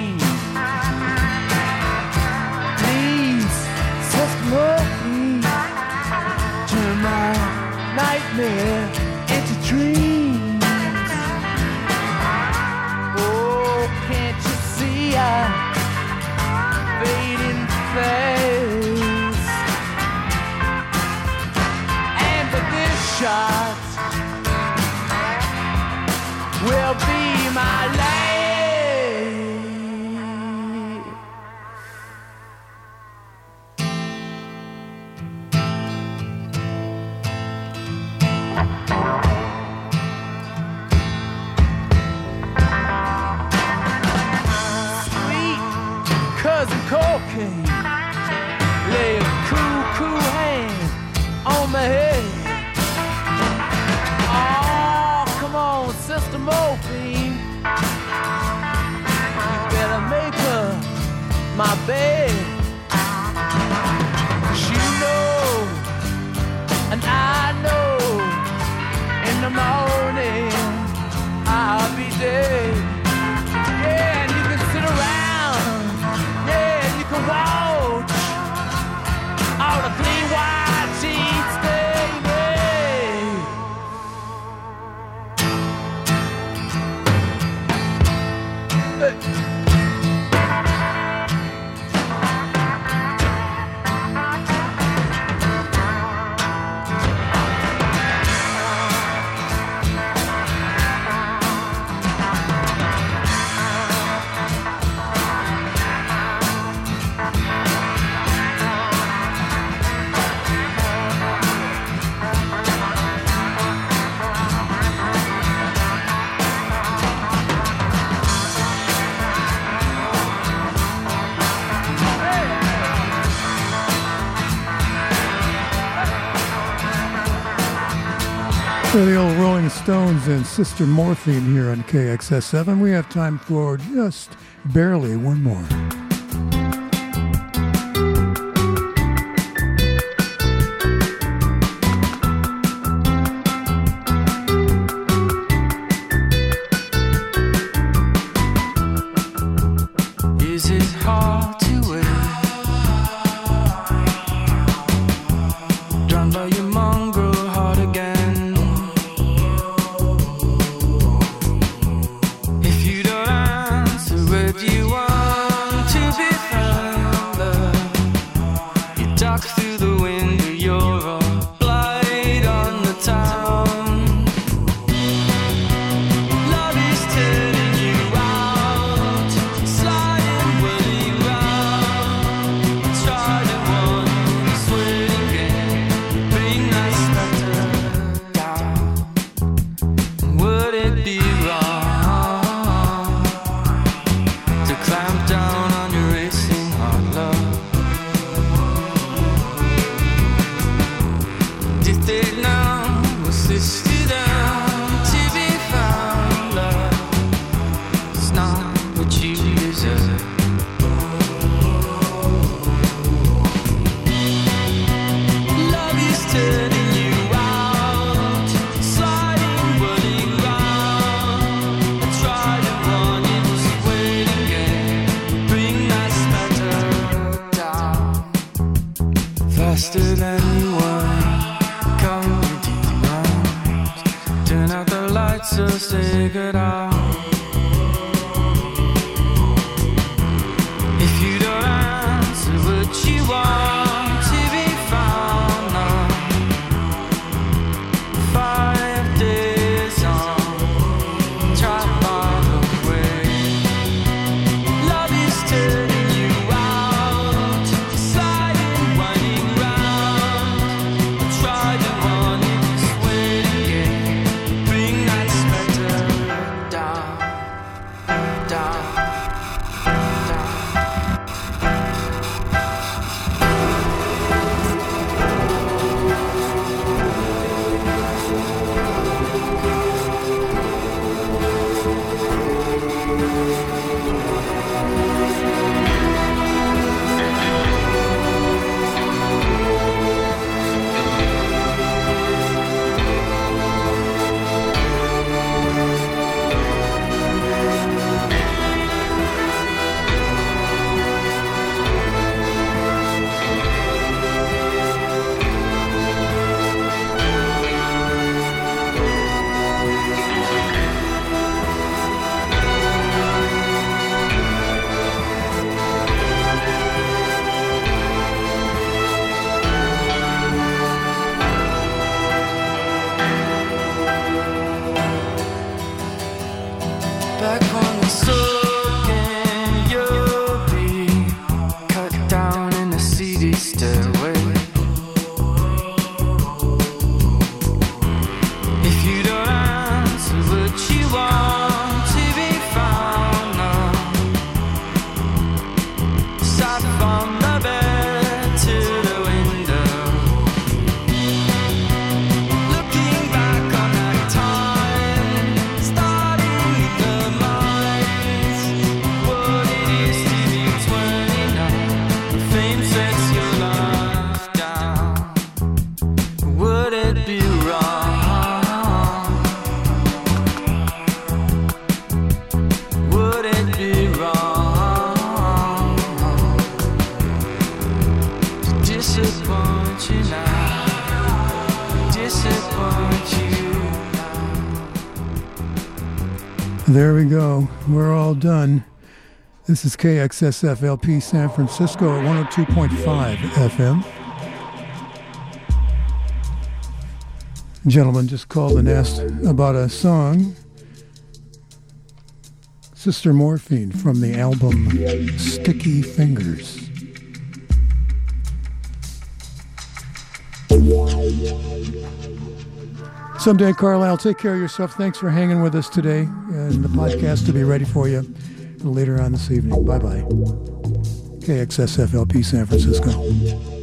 Stones and Sister Morphine here on KXSF. We have time for just barely one more. There we go. We're all done. This is KXSF LP San Francisco at 102.5 FM. Gentleman just called and asked about a song, Sister Morphine, from the album Sticky Fingers. Someday, Carlisle, take care of yourself. Thanks for hanging with us today. And the podcast will be ready for you later on this evening. Bye bye. KXSF-LP San Francisco.